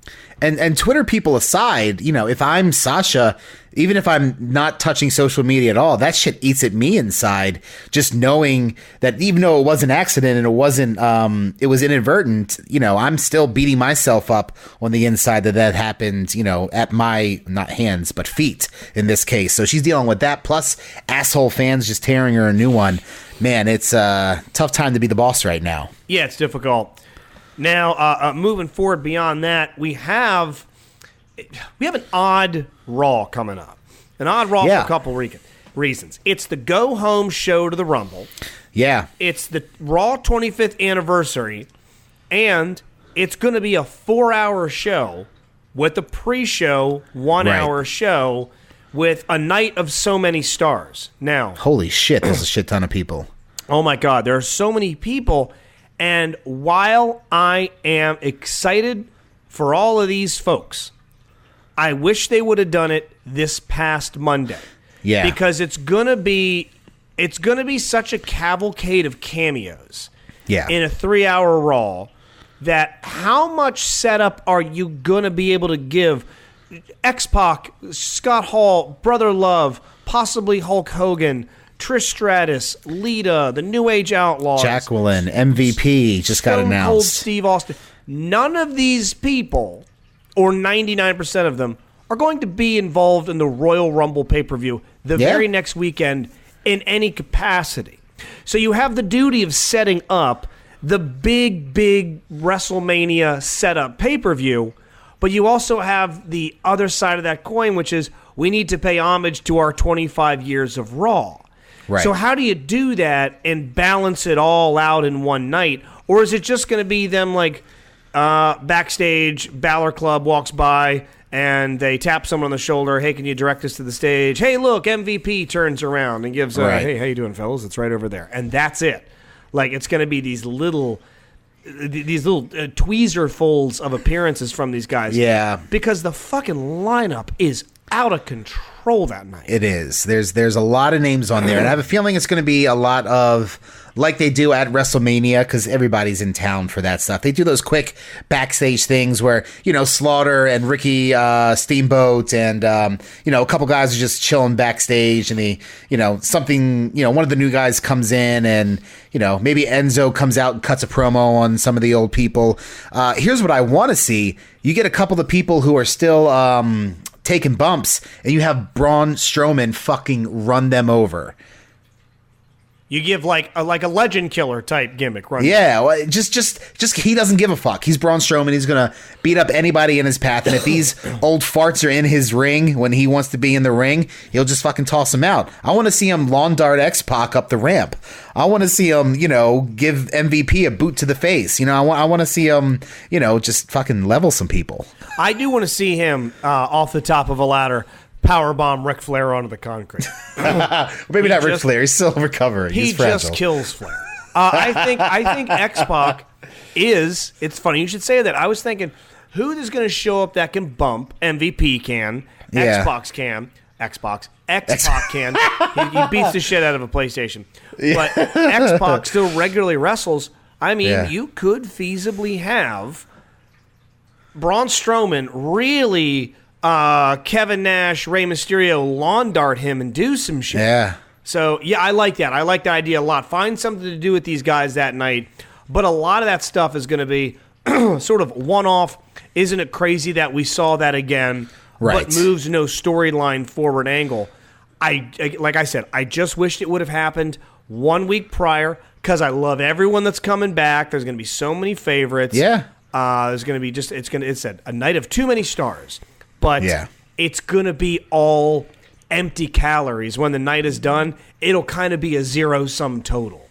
And and Twitter people aside, you know, if I'm Sasha, even if I'm not touching social media at all, that shit eats at me inside. Just knowing that even though it was an accident and it wasn't, um, it was inadvertent, you know, I'm still beating myself up on the inside that that happened, you know, at my not hands but feet in this case. So she's dealing with that plus asshole fans just tearing her a new one. Man, it's a tough time to be the boss right now. Yeah, it's difficult. Now, uh, uh, moving forward beyond that, we have we have an odd Raw coming up. An odd Raw Yeah. for a couple re- reasons. It's the go home show to the Rumble. Yeah, It's the Raw 25th anniversary, and it's going to be a four-hour show with a pre-show one-hour show with a night of so many stars. Now, holy shit, there's a shit ton of people. Oh my God, there are so many people. And while I am excited for all of these folks, I wish they would have done it this past Monday. Yeah. Because it's gonna be it's gonna be such a cavalcade of cameos Yeah. in a three hour raw that how much setup are you gonna be able to give X Pac, Scott Hall, Brother Love, possibly Hulk Hogan, Trish Stratus, Lita, the New Age Outlaws, Jacqueline, MVP just got Stone Cold announced. Steve Austin. None of these people, or 99% of them, are going to be involved in the Royal Rumble pay per view the Yeah. very next weekend in any capacity. So you have the duty of setting up the big, big WrestleMania setup pay per view, but you also have the other side of that coin, which is we need to pay homage to our 25 years of Raw. Right. So how do you do that and balance it all out in one night, or is it just going to be them like uh, backstage? Balor Club walks by and they tap someone on the shoulder. Hey, can you direct us to the stage? Hey, look, MVP turns around and gives a Right. hey, how you doing, fellas? It's right over there, and that's it. Like it's going to be these little. These little uh, tweezer folds of appearances from these guys. Yeah. Because the fucking lineup is out of control that night. It is. There's there's a lot of names on there, and I have a feeling it's going to be a lot of like they do at WrestleMania because everybody's in town for that stuff. They do those quick backstage things where you know Slaughter and Ricky uh, Steamboat and um, you know a couple guys are just chilling backstage, and the you know something you know one of the new guys comes in and you know maybe Enzo comes out and cuts a promo on some of the old people. Uh, here's what I want to see: you get a couple of the people who are still. Um, taking bumps, and you have Braun Strowman fucking run them over. You give like a, like a legend killer type gimmick, run. Yeah, well, just just just he doesn't give a fuck. He's Braun Strowman. He's gonna beat up anybody in his path, and if these old farts are in his ring when he wants to be in the ring, he'll just fucking toss them out. I want to see him lawn dart X Pac up the ramp. I want to see him, you know, give MVP a boot to the face. You know, I want I want to see him, you know, just fucking level some people. I do want to see him uh, off the top of a ladder power bomb Ric Flair onto the concrete. Maybe not Ric just- Flair. He's still recovering. he just kills Flair. Uh, I think I think X Pac is. It's funny you should say that. I was thinking, who is going to show up that can bump? MVP can, Yeah. Xbox can, Xbox, Xbox can. he, he beats the shit out of a PlayStation, but Xbox still regularly wrestles. I mean, Yeah. you could feasibly have Braun Strowman really. Uh, Kevin Nash, Rey Mysterio lawn dart him and do some shit. Yeah. So yeah, I like that. I like the idea a lot. Find something to do with these guys that night. But a lot of that stuff is going to be sort of one-off. Isn't it crazy that we saw that again? Right. But moves no storyline forward angle. I I- like I said, I just wished it would have happened one week prior because I love everyone that's coming back. There's going to be so many favorites. Yeah. Uh, there's going to be just it's going to it's a, a night of too many stars, but Yeah. it's going to be all empty calories when the night is done. It'll kind of be a zero sum total.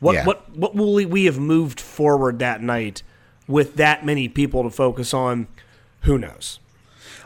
What Yeah. what what will we- we have moved forward that night with that many people to focus on? Who knows?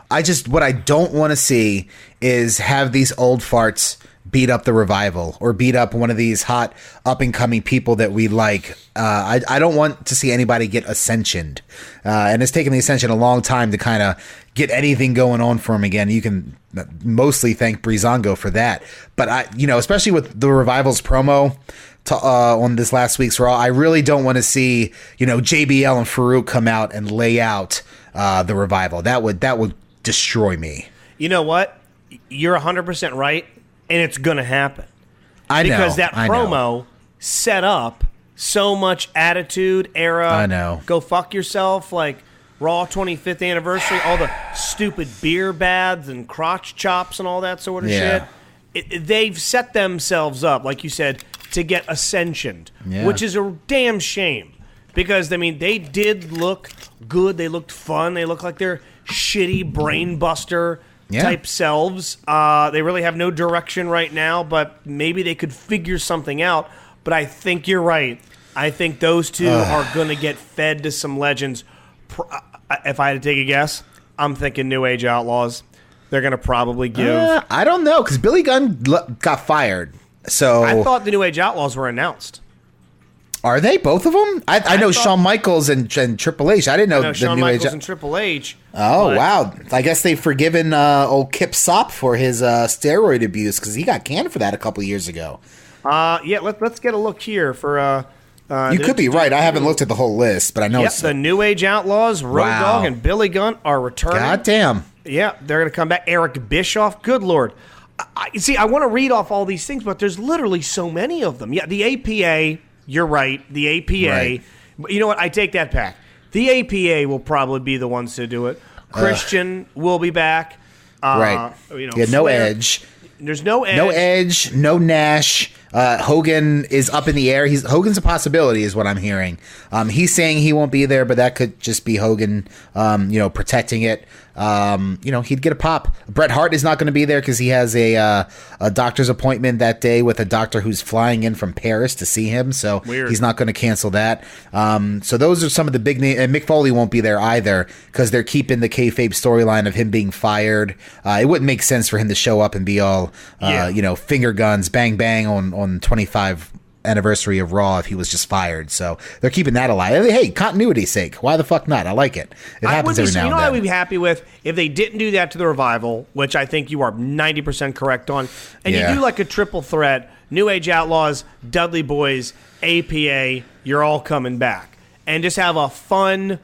I just what I don't want to see is have these old farts beat up the revival or beat up one of these hot up and coming people that we like. Uh, I I don't want to see anybody get ascensioned, uh, and it's taken the ascension a long time to kind of get anything going on for him again. You can mostly thank Breezango for that, but I you know especially with the revival's promo. To, uh, on this last week's Raw, I really don't want to see you know JBL and Farouk come out and lay out uh, the revival. That would that would destroy me. You know what? You're 100% right, and it's going to happen. I know because that I know. promo set up so much attitude era. I know. Go fuck yourself. Like Raw 25th anniversary, all the stupid beer baths and crotch chops and all that sort of Yeah. shit. It, it- they've set themselves up, like you said, to get ascensioned, Yeah. which is a damn shame. Because I mean, they did look good. They looked fun. They look like they're shitty brain buster Yeah. type selves. Uh, they really have no direction right now, but maybe they could figure something out. But I think you're right. I think those two are going to get fed to some legends. If I had to take a guess, I'm thinking New Age Outlaws. They're going to probably give. Uh, I don't know because Billy Gunn l- got fired. So I thought the New Age Outlaws were announced. Are they both of them? I, I, know thought- Shawn Michaels and, and Triple H. I didn't know No, the Shawn New Michaels Age. and Triple H. oh but- wow! I guess they've forgiven uh, old Kip Sopp for his uh, steroid abuse because he got canned for that a couple years ago. Uh, yeah, let, let's get a look here for. Uh, uh, You could be right. I haven't looked at the whole list, but I know Yep, it's the New Age Outlaws, Road Wow. Dogg, and Billy Gunn are returning. God damn. Yeah, they're going to come back. Eric Bischoff, good lord. I, I- see, I want to read off all these things, but there's literally so many of them. Yeah, the APA, you're right. The APA. Right. You know what? I take that back. The APA will probably be the ones to do it. Christian will be back. Uh, right. You know, yeah, no Flair- edge. There's no edge. No Edge, no Nash. Uh, Hogan is up in the air. He's Hogan's a possibility, is what I'm hearing. Um, he's saying he won't be there, but that could just be Hogan, um, you know, protecting it. Um, you know, he'd get a pop. Bret Hart is not going to be there because he has a uh, a doctor's appointment that day with a doctor who's flying in from Paris to see him. So Weird. he's not going to cancel that. Um, so those are some of the big names. And Mick Foley won't be there either because they're keeping the kayfabe storyline of him being fired. Uh, it wouldn't make sense for him to show up and be all, uh, Yeah. you know, finger guns, bang bang on on twenty five anniversary of Raw if he was just fired. So they're keeping that alive. Hey, continuity's sake, why the fuck not? I like it. It I happens would be, every now you know, and I would be happy with if they didn't do that to the revival, which I think you are ninety percent correct on, and Yeah. you do like a triple threat: New Age Outlaws, Dudley Boyz, APA. You're all coming back, and just have a fun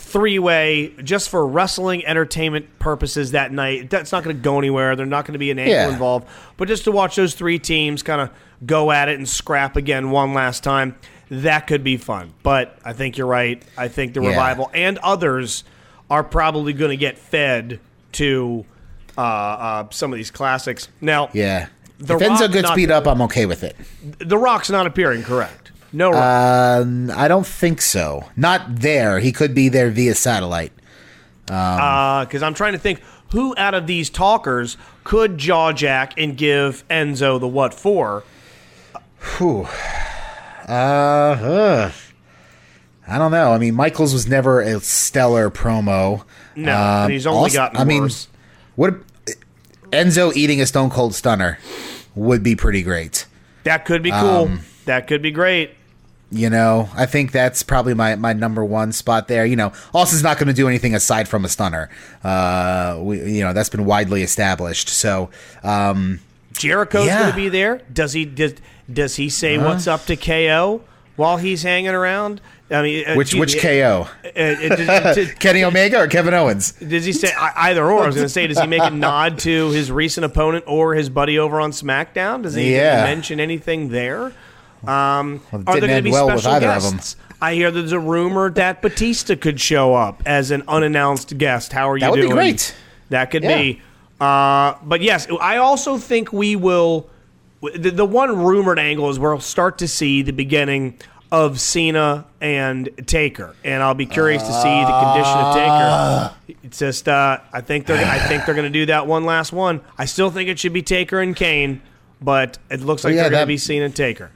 three way just for wrestling entertainment purposes that night. That's not going to go anywhere. They're not going to be an angle Yeah. involved, but just to watch those three teams kind of go at it and scrap again one last time. That could be fun, but I think you're right. I think the Yeah. revival and others are probably going to get fed to uh, uh, some of these classics. Now, yeah. The if Enzo gets beat up, I'm okay with it. The Rock's not appearing, correct? No. Um, I don't think so. Not there. He could be there via satellite. because I'm trying to think who out of these talkers could jaw jack and give Enzo the what for. Whew. Uh, ugh. I don't know. I mean, Michaels was never a stellar promo. No, Um, he's only also- gotten I mean, what Enzo eating a Stone Cold Stunner would be pretty great. That could be cool. Um, that could be great. You know, I think that's probably my, my number one spot there. You know, Austin's not going to do anything aside from a stunner. Uh, we, you know, that's been widely established. So, um, Jericho's Yeah. going to be there. Does he does, does he say what's up to KO while he's hanging around? I mean, uh, which which uh, KO? uh, uh, Kenny Omega or Kevin Owens? Does he say either or? I was going to say, does he make a nod to his recent opponent or his buddy over on SmackDown? Does he Yeah. mention anything there? Um, Well, are there going to be well with special either of 'em. guests? I hear there's a rumor that Batista could show up as an unannounced guest. How are you That would be doing? great. That could Yeah. be. Uh, but yes, I also think we will. The, the one rumored angle is we'll start to see the beginning of Cena and Taker, and I'll be curious to see the condition of Ah. Taker. It's just, uh, I think they're, I think they're going to do that one last one. I still think it should be Taker and Kane, but it looks like yeah, they're going to be Cena and Taker.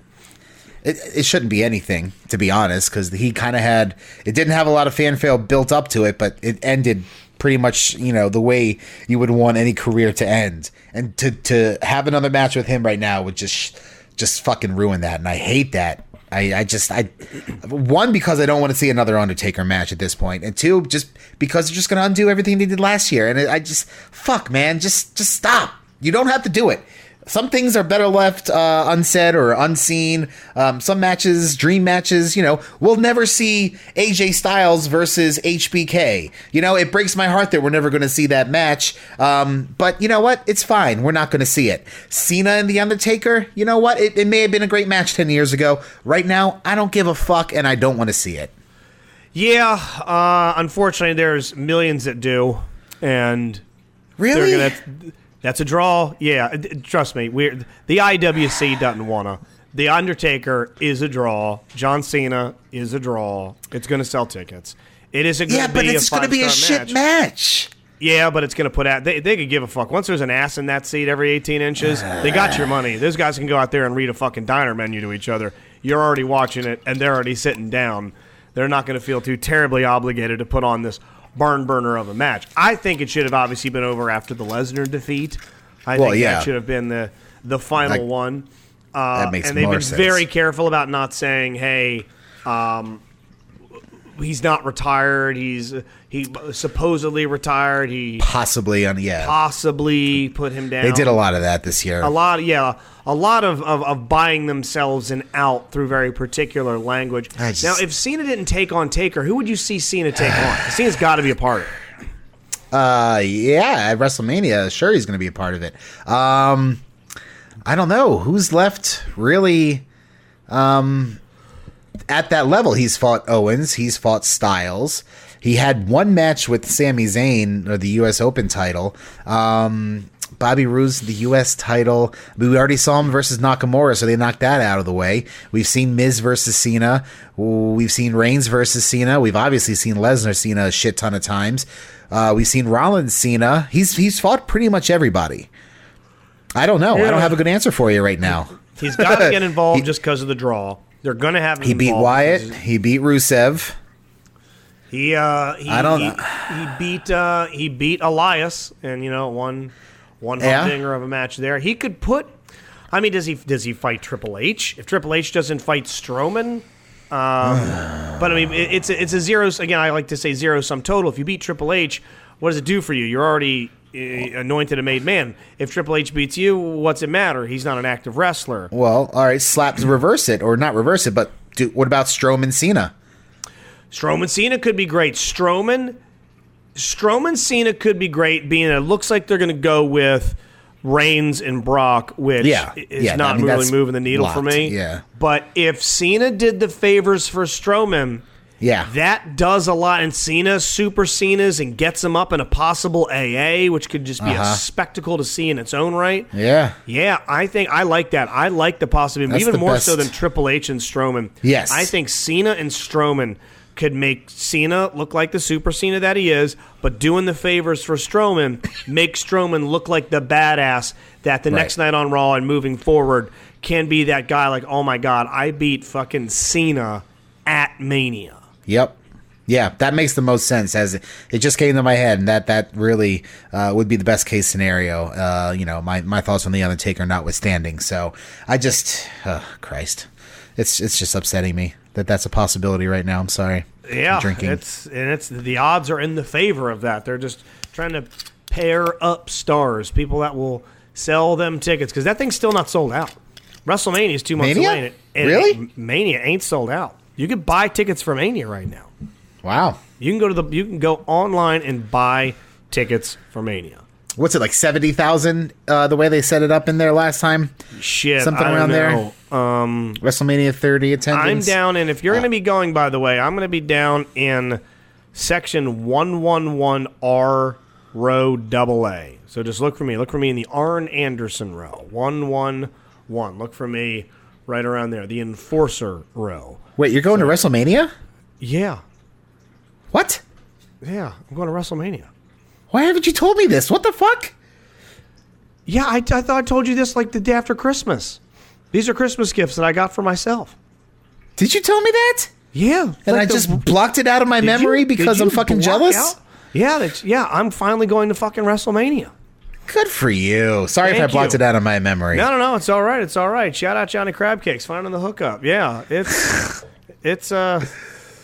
It, it shouldn't be anything, to be honest, because he kind of had. It didn't have a lot of fanfare built up to it, but it ended pretty much, you know, the way you would want any career to end. And to to have another match with him right now would just just fucking ruin that, and I hate that. I, I just I one because I don't want to see another Undertaker match at this point, and two just because they're just going to undo everything they did last year, and I just fuck man, just just stop. You don't have to do it. Some things are better left uh, unsaid or unseen. Um, some matches, dream matches, you know, we'll never see AJ Styles versus HBK. You know, it breaks my heart that we're never going to see that match. Um, but you know what? It's fine. We're not going to see it. Cena and The Undertaker, you know what? It, it may have been a great match 10 years ago. Right now, I don't give a fuck and I don't want to see it. Yeah, uh, unfortunately, there's millions that do, and Really? They're gonna. That's a draw. Yeah, trust me. We're the IWC doesn't wanna. The Undertaker is a draw. John Cena is a draw. It's gonna sell tickets. It isn't gonna yeah, but it's going to be a shit match. Yeah, but it's gonna put out. They, they could give a fuck. Once there's an ass in that seat every 18 inches, they got your money. Those guys can go out there and read a fucking diner menu to each other. You're already watching it, and they're already sitting down. They're not going to feel too terribly obligated to put on this barn burner of a match. I think it should have obviously been over after the Lesnar defeat. I Well, think yeah. that should have been the the final Like, one. Uh, that makes and they've been sense. very careful about not saying, "Hey, um, he's not retired. He's he supposedly retired. He Possibly on, yeah. possibly put him down." They did a lot of that this year. a lot, yeah, a lot of, of, of buying themselves and out through very particular language. Just- now, if Cena didn't take on Taker, who would you see Cena take on? Cena's got to be a part of it. Uh, yeah, at WrestleMania, sure he's going to be a part of it. Um, I don't know who's left really. Um, at that level, he's fought Owens, he's fought Styles. He had one match with Sami Zayn or the U.S. Open title. Um, Bobby Roode, the U.S. title. I mean, we already saw him versus Nakamura, so they knocked that out of the way. We've seen Miz versus Cena. We've seen Reigns versus Cena. We've obviously seen Lesnar Cena a shit ton of times. Uh, we've seen Rollins Cena. He's he's fought pretty much everybody. I don't know. I don't have a good answer for you right now. He's got to get involved just because of the draw. They're going to have him He beat Wyatt. He beat Rusev. He uh he, I don't- he, he beat uh he beat Elias and you know one one Yeah. of a match there. He could put I mean does he does he fight Triple H? If Triple H doesn't fight Strowman, um, but I mean it, it's a, it's a zero again I like to say zero sum total. If you beat Triple H, what does it do for you? You're already Uh, anointed and made man. If Triple H beats you, what's it matter? He's not an active wrestler. Well, all right, slap reverse it or not reverse it, but do, what about Strowman Cena? Strowman Cena could be great. Strowman Strowman Cena could be great, being it looks like they're going to go with Reigns and Brock, which Yeah. is Yeah, I not mean, really moving the needle for me. yeah. But if Cena did the favors for Strowman, Yeah. that does a lot. And Cena super Cena's and gets him up in a possible AA, which could just be Uh-huh. a spectacle to see in its own right. yeah. Yeah, I think I like that. I like the possibility, That's even the more so than Triple H and Strowman. Yes. I think Cena and Strowman could make Cena look like the super Cena that he is, but doing the favors for Strowman make Strowman look like the badass that the Right. next night on Raw and moving forward can be that guy. Like, oh my god, I beat fucking Cena at Mania. Yep. Yeah, that makes the most sense. As it, it just came to my head, and that that really uh, would be the best case scenario. Uh, you know, my, my thoughts on the Undertaker notwithstanding. So I just, oh, Christ, it's it's just upsetting me that that's a possibility right now. I'm sorry. Yeah, I'm drinking. it's and it's the odds are in the favor of that. They're just trying to pair up stars, people that will sell them tickets because that thing's still not sold out. WrestleMania is two months Mania? away. And it, and Really? it- Mania ain't sold out. You can buy tickets for Mania right now. wow. You can go to the you can go online and buy tickets for Mania. What's it like seventy thousand? Uh, the way they set it up in there last time, Shit, Something I around there? Um, WrestleMania thirty attendance. I'm down, and if you're going to be going, by the way, I'm going to be down in section 111R row double A. So just look for me. Look for me in the Arn Anderson row. 111. Look for me right around there. The Enforcer row. Wait, you're going to WrestleMania? Yeah. What? Yeah. I'm going to WrestleMania. Why haven't you told me this? What the fuck? Yeah, I, I thought I told you this like the day after Christmas. These are Christmas gifts that I got for myself. Did you tell me that? Yeah. And like I the- just blocked it out of my memory you- because I'm fucking jealous. out? Yeah, that's, yeah. I'm finally going to fucking WrestleMania. Good for you. Sorry if I blocked you. it out of my memory. No, no, no. It's all right. It's all right. Shout out Johnny Crab Cakes finding the hookup. Yeah, it's it's uh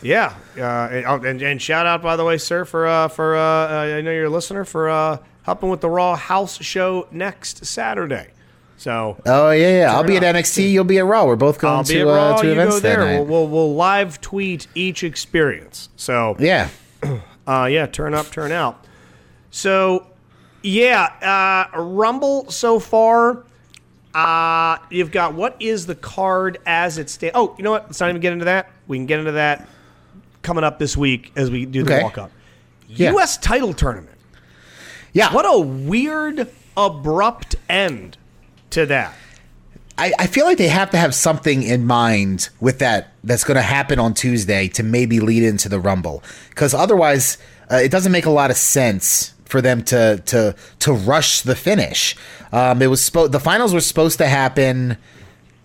yeah uh, and, and, and shout out by the way, sir, for uh for uh, uh I know you're a listener for uh helping with the Rough House show next Saturday. So Oh yeah, yeah. I'll be at. NXT. You'll be at Raw. We're both going I'll to at Raw. uh, to you events there. We'll, we'll we'll live tweet each experience. So yeah. uh, yeah, turn up, turn out. So, yeah, uh, Rumble so far. Uh, you've got what is the card as it stands? Oh, you know what? Let's not even get into that. We can get into that coming up this week as we do the Okay. walk up. Yeah. U.S. title tournament. Yeah. What a weird, abrupt end to that. I, I feel like they have to have something in mind with that that's going to happen on Tuesday to maybe lead into the Rumble, because otherwise uh, it doesn't make a lot of sense for them to to to rush the finish. Um, it was spo- the finals were supposed to happen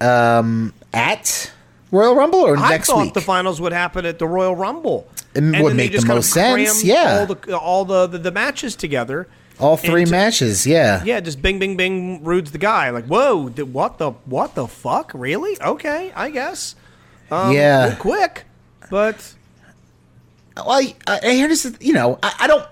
um, at Royal Rumble or I next thought week. the finals would happen at the Royal Rumble. It And would make the just kind of most sense, yeah. all the all the, the, the matches together. All three And matches, yeah. Yeah, just bing, bing, bing. Roode's the guy. Like, whoa, what the, what the fuck? Really? Okay, I guess. Um, Yeah. quick, but Well, I, I hear this. You know, I, I don't.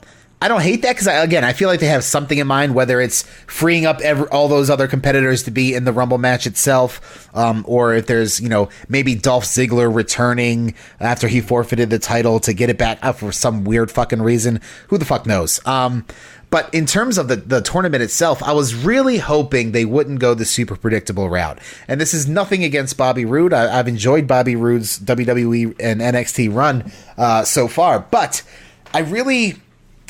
I don't hate that because again, I feel like they have something in mind, whether it's freeing up every, all those other competitors to be in the Rumble match itself, um, or if there's you know maybe Dolph Ziggler returning after he forfeited the title to get it back up for some weird fucking reason. Who the fuck knows? Um, but in terms of the, the tournament itself, I was really hoping they wouldn't go the super predictable route. And this is nothing against Bobby Roode. I, I've enjoyed Bobby Roode's WWE and NXT run uh, so far, but I really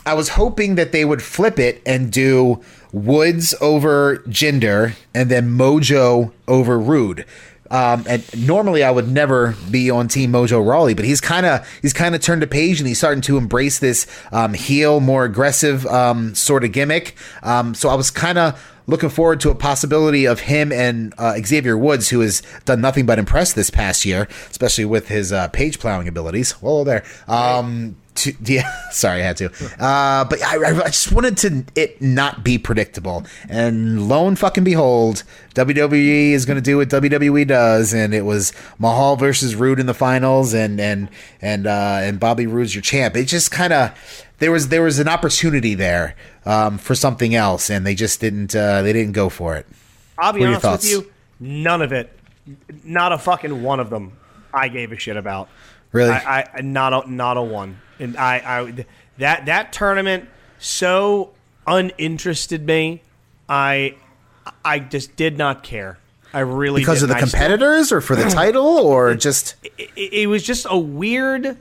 I was hoping that they would flip it and do Woods over Jinder and then Mojo over Roode. Um, and normally I would never be on Team Mojo Rawley, but he's kind of he's kind of turned a page and he's starting to embrace this um, heel, more aggressive um, sort of gimmick. Um, so I was kind of looking forward to a possibility of him and uh, Xavier Woods, who has done nothing but impress this past year, especially with his uh, page plowing abilities. Whoa, there. Um, to, yeah, sorry, I had to. Uh, but I, I just wanted to it not be predictable. And lo and fucking behold, WWE is going to do what WWE does, and it was Mahal versus Roode in the finals, and and and uh, and Bobby Roode's your champ. It just kind of there was there was an opportunity there um, for something else, and they just didn't uh, they didn't go for it. I'll be What are your honest with you, none of it, not a fucking one of them, I gave a shit about. Really? I, I not a not a one, and I, I that that tournament so uninterested me. I I just did not care. I really because of the didn't. I still- competitors, or for the title, or just it, it was just a weird.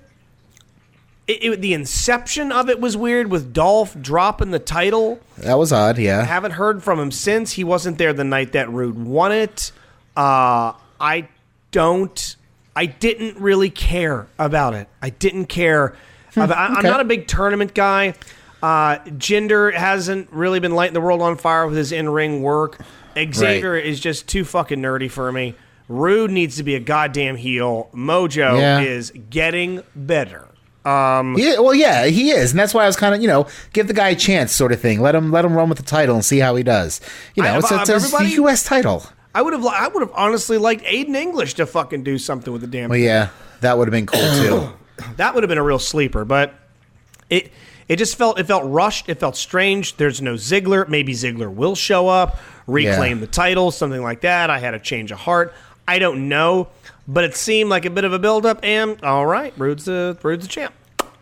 It, it, the inception of it was weird with Dolph dropping the title. that was odd. Yeah, I Haven't heard from him since. He wasn't there the night that Roode won it. Uh, I don't. I didn't really care about it. I didn't care. about, I, I'm not a big tournament guy. Uh, Jinder hasn't really been lighting the world on fire with his in-ring work. Xavier is just too fucking nerdy for me. Roode needs to be a goddamn heel. Mojo Yeah. is getting better. Yeah, well, yeah, he is, and that's why I was kind of, you know, give the guy a chance, sort of thing. Let him, let him run with the title and see how he does. You know, I- it's, of it's a U.S. title. I would have. li- I would have honestly liked Aiden English to fucking do something with the damn Well, yeah, that would have been cool too. that would have been a real sleeper, but it it just felt it felt rushed. It felt strange. There's no Ziggler. Maybe Ziggler will show up, reclaim Yeah. the title, something like that. I had a change of heart. I don't know, but it seemed like a bit of a buildup. And all right, Roode's the Roode's the champ.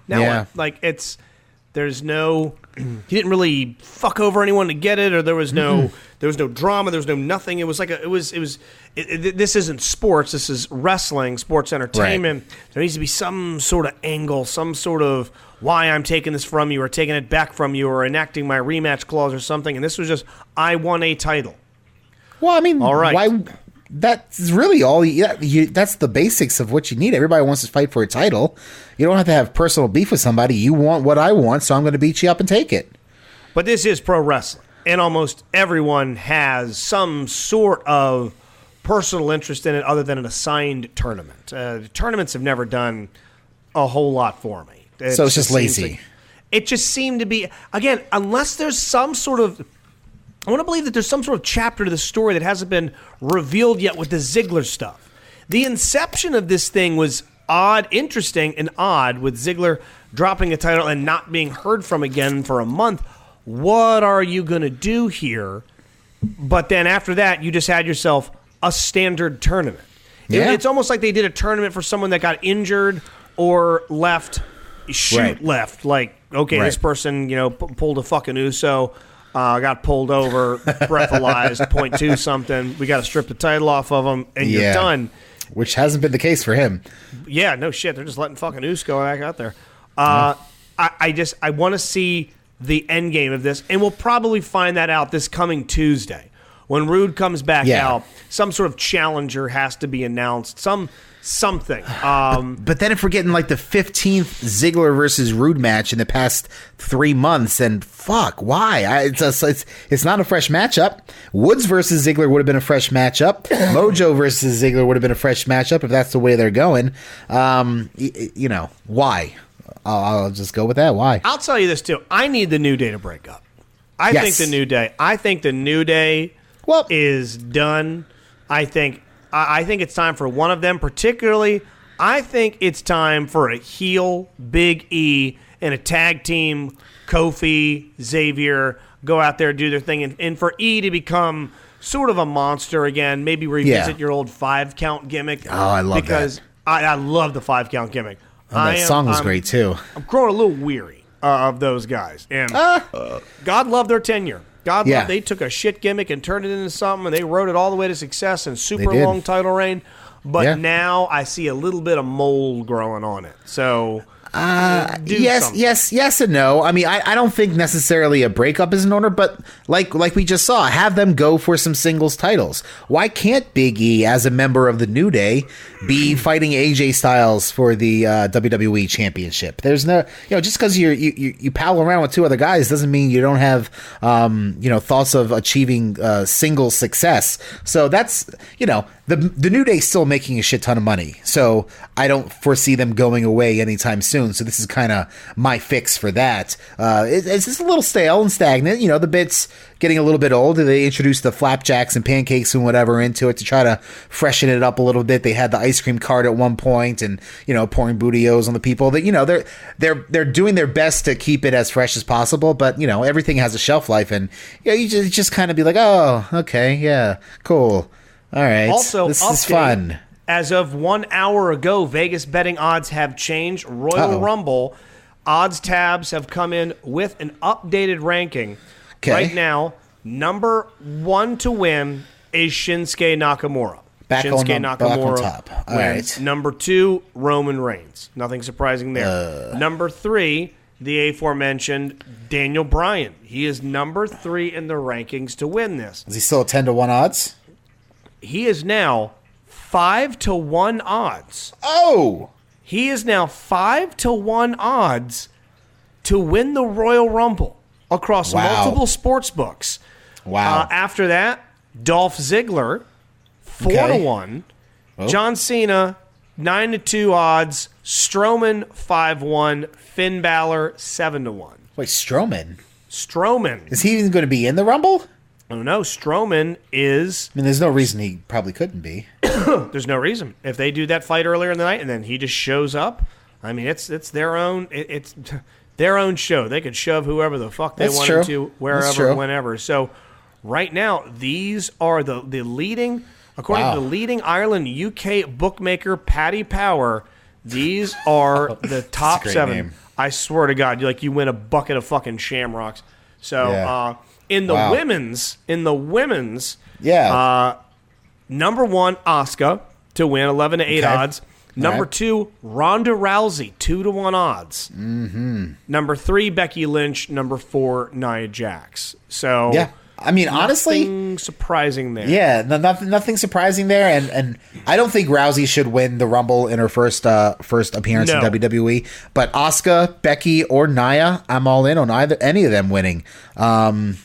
Now Yeah. Like it's there's no he didn't really fuck over anyone to get it, or there was no there was no drama, there was no nothing. It was like a, it was it was it, it, this isn't sports. This is wrestling, sports entertainment. There needs to be some sort of angle, some sort of why I'm taking this from you, or taking it back from you, or enacting my rematch clause, or something. And this was just I won a title. Well, I mean, All right. why? That's really all. You, you, that's the basics of what you need. Everybody wants to fight for a title. You don't have to have personal beef with somebody. You want what I want, so I'm going to beat you up and take it. But this is pro wrestling, and almost everyone has some sort of personal interest in it, other than an assigned tournament. Uh, tournaments have never done a whole lot for me. It So it's just seems lazy. like- it just seemed to be again, unless there's some sort of. I want to believe that there's some sort of chapter to the story that hasn't been revealed yet with the Ziggler stuff. The inception of this thing was odd, interesting, and odd with Ziggler dropping a title and not being heard from again for a month. What are you going to do here? But then after that, you just had yourself a standard tournament. It- it's almost like they did a tournament for someone that got injured or left, shoot Right. left. Like, okay, this person, you know, p- pulled a fucking Uso, uh, got pulled over, breathalyzed, point two something. We got to strip the title off of him, and you're done. Which hasn't been the case for him. Yeah, no shit. They're just letting fucking Uso go back out there. Uh, I, I just I want to see the end game of this, and we'll probably find that out this coming Tuesday when Roode comes back Yeah. out. Some sort of challenger has to be announced. Some something. Um, But then if we're getting like the 15th Ziggler versus Roode match in the past three months, and fuck, why? I, it's, a, it's it's not a fresh matchup. Woods versus Ziggler would have been a fresh matchup. Mojo versus Ziggler would have been a fresh matchup if that's the way they're going. Um, y- you know why? I'll, I'll just go with that. Why? I'll tell you this too. I need the New Day to break up. I Yes. think the New Day. I think the New Day Well- is done. I think. I I think it's time for one of them, particularly. I think it's time for a heel Big E and a tag team Kofi Xavier go out there do their thing, and, and for E to become sort of a monster again. Maybe revisit Yeah. your old five count gimmick. Oh, I love that. because I, I love the five count gimmick. I that am- song was I'm- great too. I'm growing a little weary uh, of those guys, and God love their tenure. God Yeah. love they took a shit gimmick and turned it into something, and they rode it all the way to success and super long title reign. But Yeah. now I see a little bit of mold growing on it. So Uh, yes, yes, yes, and no. I mean, I, I don't think necessarily a breakup is in order, but like like we just saw, have them go for some singles titles. Why can't Big E, as a member of the New Day, be fighting AJ Styles for the uh, WWE Championship? There's no, you know, just because you you you pal around with two other guys doesn't mean you don't have, um, you know, thoughts of achieving uh, single success. So that's you know the the New Day's still making a shit ton of money, so I don't foresee them going away anytime soon. So this is kind of my fix for that. Uh, it, it's just a little stale and stagnant. You know, the bits getting a little bit old. They introduced the flapjacks and pancakes and whatever into it to try to freshen it up a little bit. They had the ice cream cart at one point, and you know, pouring Booty-O's on the people. That you know, they're they're they're doing their best to keep it as fresh as possible. But you know, everything has a shelf life, and you know, you just, just kind of be like, oh, okay, yeah, cool. All right. Also, this update, is fun. As of one hour ago, Vegas betting odds have changed. Royal Uh-oh. Rumble odds tabs have come in with an updated ranking. Okay. Right now, number one to win is Shinsuke Nakamura. Back on Shinsuke back on Nakamura top. All wins. right. Number two, Roman Reigns. Nothing surprising there. Uh. Number three, the aforementioned Daniel Bryan. He is number three in the rankings to win this. Is he still a ten to one odds? He is now five to one odds. Oh, He is now five to one odds to win the Royal Rumble across Wow. multiple sports books. wow. Uh, after that, Dolph Ziggler, four Okay. to one. John Cena, nine to two odds. Strowman, five one. Finn Balor, seven to one. Wait, Strowman Strowman. is he even going to be in the Rumble? I don't know. Strowman is I mean, there's no reason he probably couldn't be. There's no reason if they do that fight earlier in the night and then he just shows up. I mean, it's it's their own it, it's their own show. They could shove whoever the fuck they That's want true. to wherever, whenever. So right now, these are the the leading according Wow. to the leading Ireland UK bookmaker Paddy Power. These are the top seven. name. I swear to God, you like you win a bucket of fucking shamrocks. So Yeah. uh, in the Wow. women's in the women's Yeah. uh, number one, Asuka to win, eleven to eight Okay. odds. Number right. two, Ronda Rousey, two to one odds. Mm-hmm. Number three, Becky Lynch. Number four, Nia Jax. So yeah. I mean, honestly, surprising there. yeah, no, nothing, nothing surprising there, and and I don't think Rousey should win the Rumble in her first uh first appearance No. in WWE. But Asuka, Becky, or Nia, I'm all in on either any of them winning. Um,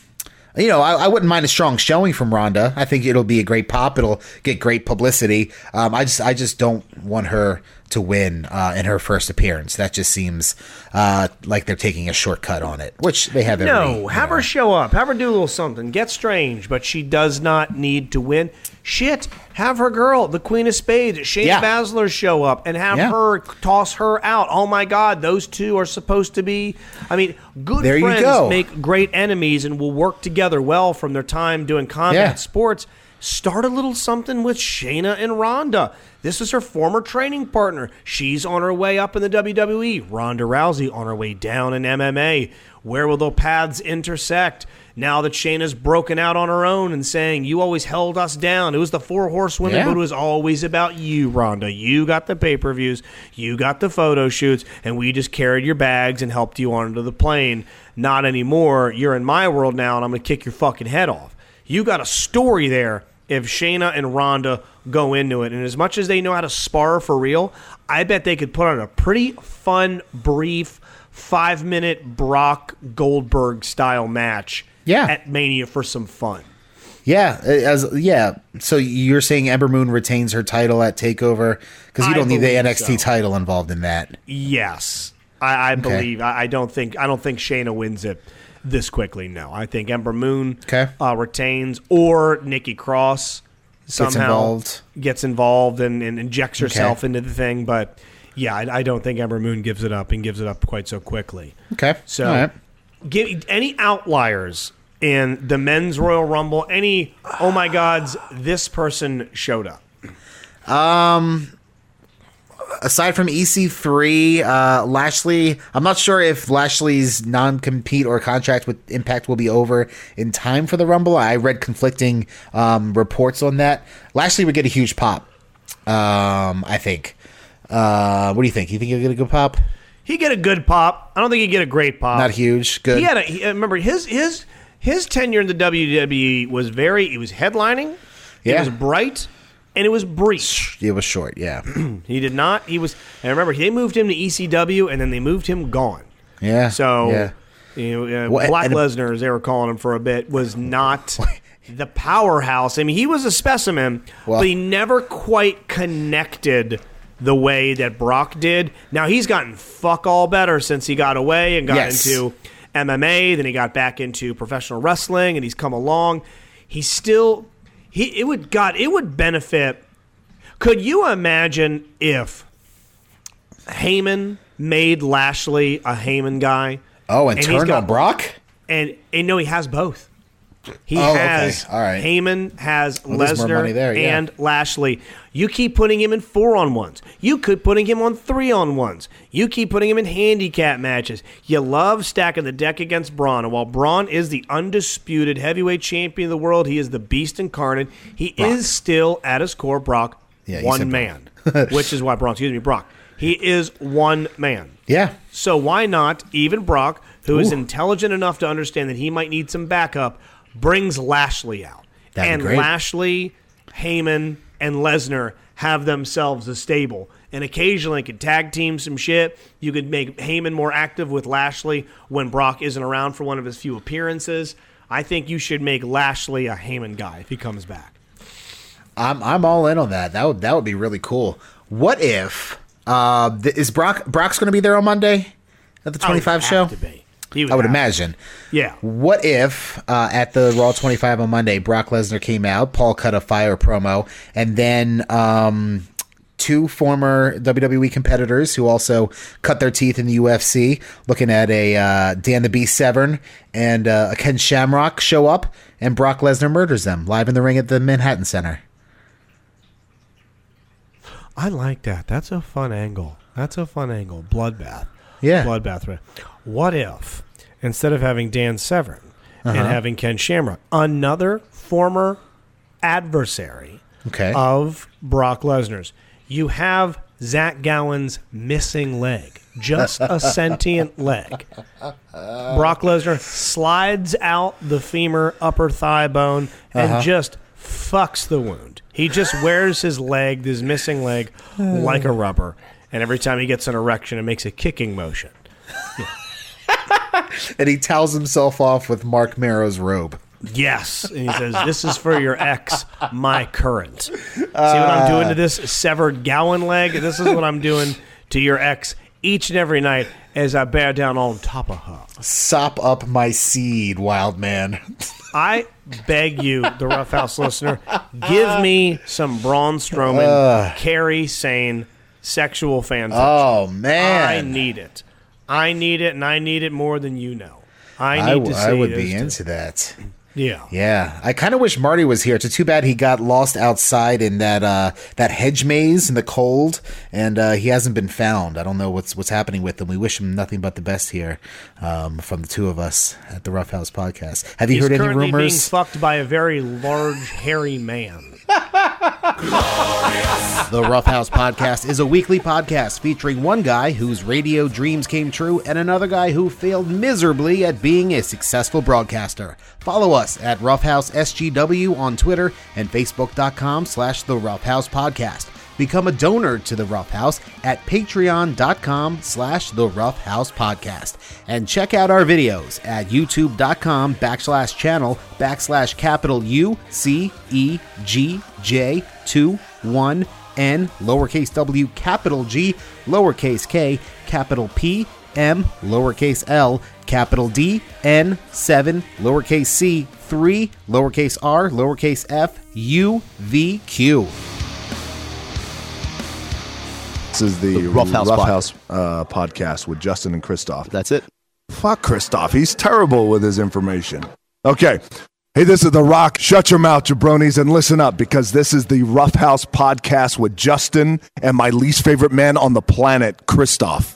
you know, I, I wouldn't mind a strong showing from Ronda. I think it'll be a great pop. It'll get great publicity. Um, I just I just don't want her to win uh, in her first appearance. That just seems uh, like they're taking a shortcut on it, which they have. Every, No, you have know. her show up. Have her do a little something. Get strange, but she does not need to win. Shit, have her girl, the Queen of Spades, Shayna Yeah. Baszler, show up and have Yeah. her toss her out. Oh my God, those two are supposed to be. I mean, good There friends go. make great enemies and will work together well from their time doing combat Yeah. sports. Start a little something with Shayna and Ronda. This is her former training partner. She's on her way up in the WWE. Ronda Rousey on her way down in MMA. Where will the paths intersect? Now that Shayna's broken out on her own and saying, You always held us down. It was the four horsewomen, Yeah. but it was always about you, Ronda. You got the pay per views, you got the photo shoots, and we just carried your bags and helped you onto the plane. Not anymore. You're in my world now, and I'm going to kick your fucking head off. You got a story there if Shayna and Ronda go into it. And as much as they know how to spar for real, I bet they could put on a pretty fun, brief, five minute Brock Goldberg style match Yeah. at Mania for some fun. Yeah, as yeah. So you're saying Ember Moon retains her title at Takeover because you don't need the NXT so. title involved in that. Yes, I, I believe. I, I don't think. I don't think Shayna wins it this quickly. No, I think Ember Moon Okay. uh, retains, or Nikki Cross somehow involved. gets involved and, and injects herself into the thing. But yeah, I, I don't think Ember Moon gives it up and gives it up quite so quickly. Okay, So, right. give any outliers in the men's Royal Rumble? Any? Oh my gods, this person showed up. Aside from EC3, uh, Lashley, I'm not sure if Lashley's non compete or contract with Impact will be over in time for the Rumble. I read conflicting um, reports on that. Lashley would get a huge pop, um, I think. Uh, what do you think? You think he'll get a good pop? He get a good pop. I don't think he get a great pop. Not huge. Good. He had a. He, uh, remember his his his tenure in the WWE was very. It was headlining. It Yeah. was bright, and it was brief. it was short. Yeah. He did not. He was. And remember, they moved him to ECW, and then they moved him gone. Yeah. So, yeah. you know, uh, Well, Black Lesnar, as they were calling him for a bit, was not the powerhouse. I mean, he was a specimen, Well- but he never quite connected the way that Brock did. Now he's gotten fuck all better since he got away and got Yes. into MMA. Then he got back into professional wrestling, and he's come along. He's still he. It would God. It would benefit. Could you imagine if Heyman made Lashley a Heyman guy? Oh, and, he's turned got- on Brock. And and no, he has both. He Oh, okay. has All right. Heyman has Well, Lesnar there, yeah. and Lashley. You keep putting him in four on ones. You could putting him on three on ones. You keep putting him in handicap matches. You love stacking the deck against Braun. And while Braun is the undisputed heavyweight champion of the world, he is the beast incarnate. He is still at his core Brock, Yeah, one man, which is why Braun. Excuse me, Brock. He is one man. Yeah. So why not even Brock, who is intelligent enough to understand that he might need some backup, brings Lashley out, That'd and. Lashley, Heyman, and Lesnar have themselves a stable. And occasionally could tag team some shit. You could make Heyman more active with Lashley when Brock isn't around for one of his few appearances. I think you should make Lashley a Heyman guy if he comes back. I'm I'm all in on that. That would that would be really cool. What if uh th- is Brock Brock's going to be there on Monday at the I would 25 have show? to be. He I would have imagine. Yeah. What if uh, at the Raw 25 on Monday, Brock Lesnar came out, Paul cut a fire promo, and then um, two former WWE competitors who also cut their teeth in the UFC, looking at a uh, Dan the Beast Severn and uh, a Ken Shamrock show up, and Brock Lesnar murders them live in the ring at the Manhattan Center. I like that. That's a fun angle. That's a fun angle. Bloodbath. Yeah. Bloodbath. right. What if instead of having Dan Severn Uh-huh. and having Ken Shamrock, another former adversary Okay. of Brock Lesnar's, you have Zach Gowen's missing leg, just a sentient leg. Brock Lesnar slides out the femur upper thigh bone and Uh-huh. just fucks the wound. He just wears his leg, his missing leg, like a rubber. And every time he gets an erection, it makes a kicking motion. and he towels himself off with Marc Mero's robe. Yes. And he says, This is for your ex, my current. See what I'm uh, doing to this severed Gowen leg? This is what I'm doing to your ex each and every night as I bear down on top of her. Sop up my seed, wild man. I beg you, the Rough House listener, give me some Braun Strowman, uh. Kairi Sane, sexual fan oh, fiction. Oh man, I need it. I need it, and I need it more than you know. I I, need w- to see I would be two. into that. Yeah. Yeah, I kind of wish Marty was here. It's too bad he got lost outside in that uh, that hedge maze in the cold, and uh, he hasn't been found. I don't know what's what's happening with him. We wish him nothing but the best here um, from the two of us at the Rough House Podcast. Have you He's heard any rumors? being fucked by a very large, hairy man. The Rough House Podcast is a weekly podcast featuring one guy whose radio dreams came true and another guy who failed miserably at being a successful broadcaster. Follow us at Rough House SGW on Twitter and Facebook.com slash The Rough House Podcast. Become a donor to The Rough House at Patreon.com slash The Rough House Podcast. And check out our videos at YouTube.com backslash channel backslash capital U C E G J 2 1 N lowercase w capital G lowercase k capital P M lowercase l capital D N 7 lowercase c 3 lowercase r lowercase f U V Q. This is the, The Rough House pod- House uh, podcast with Justin and Christoff. That's it. Fuck Christoff. He's terrible with his information. Okay. Hey, this is The Rock. Shut your mouth, jabronis, and listen up because this is the Rough House podcast with Justin and my least favorite man on the planet, Christoff.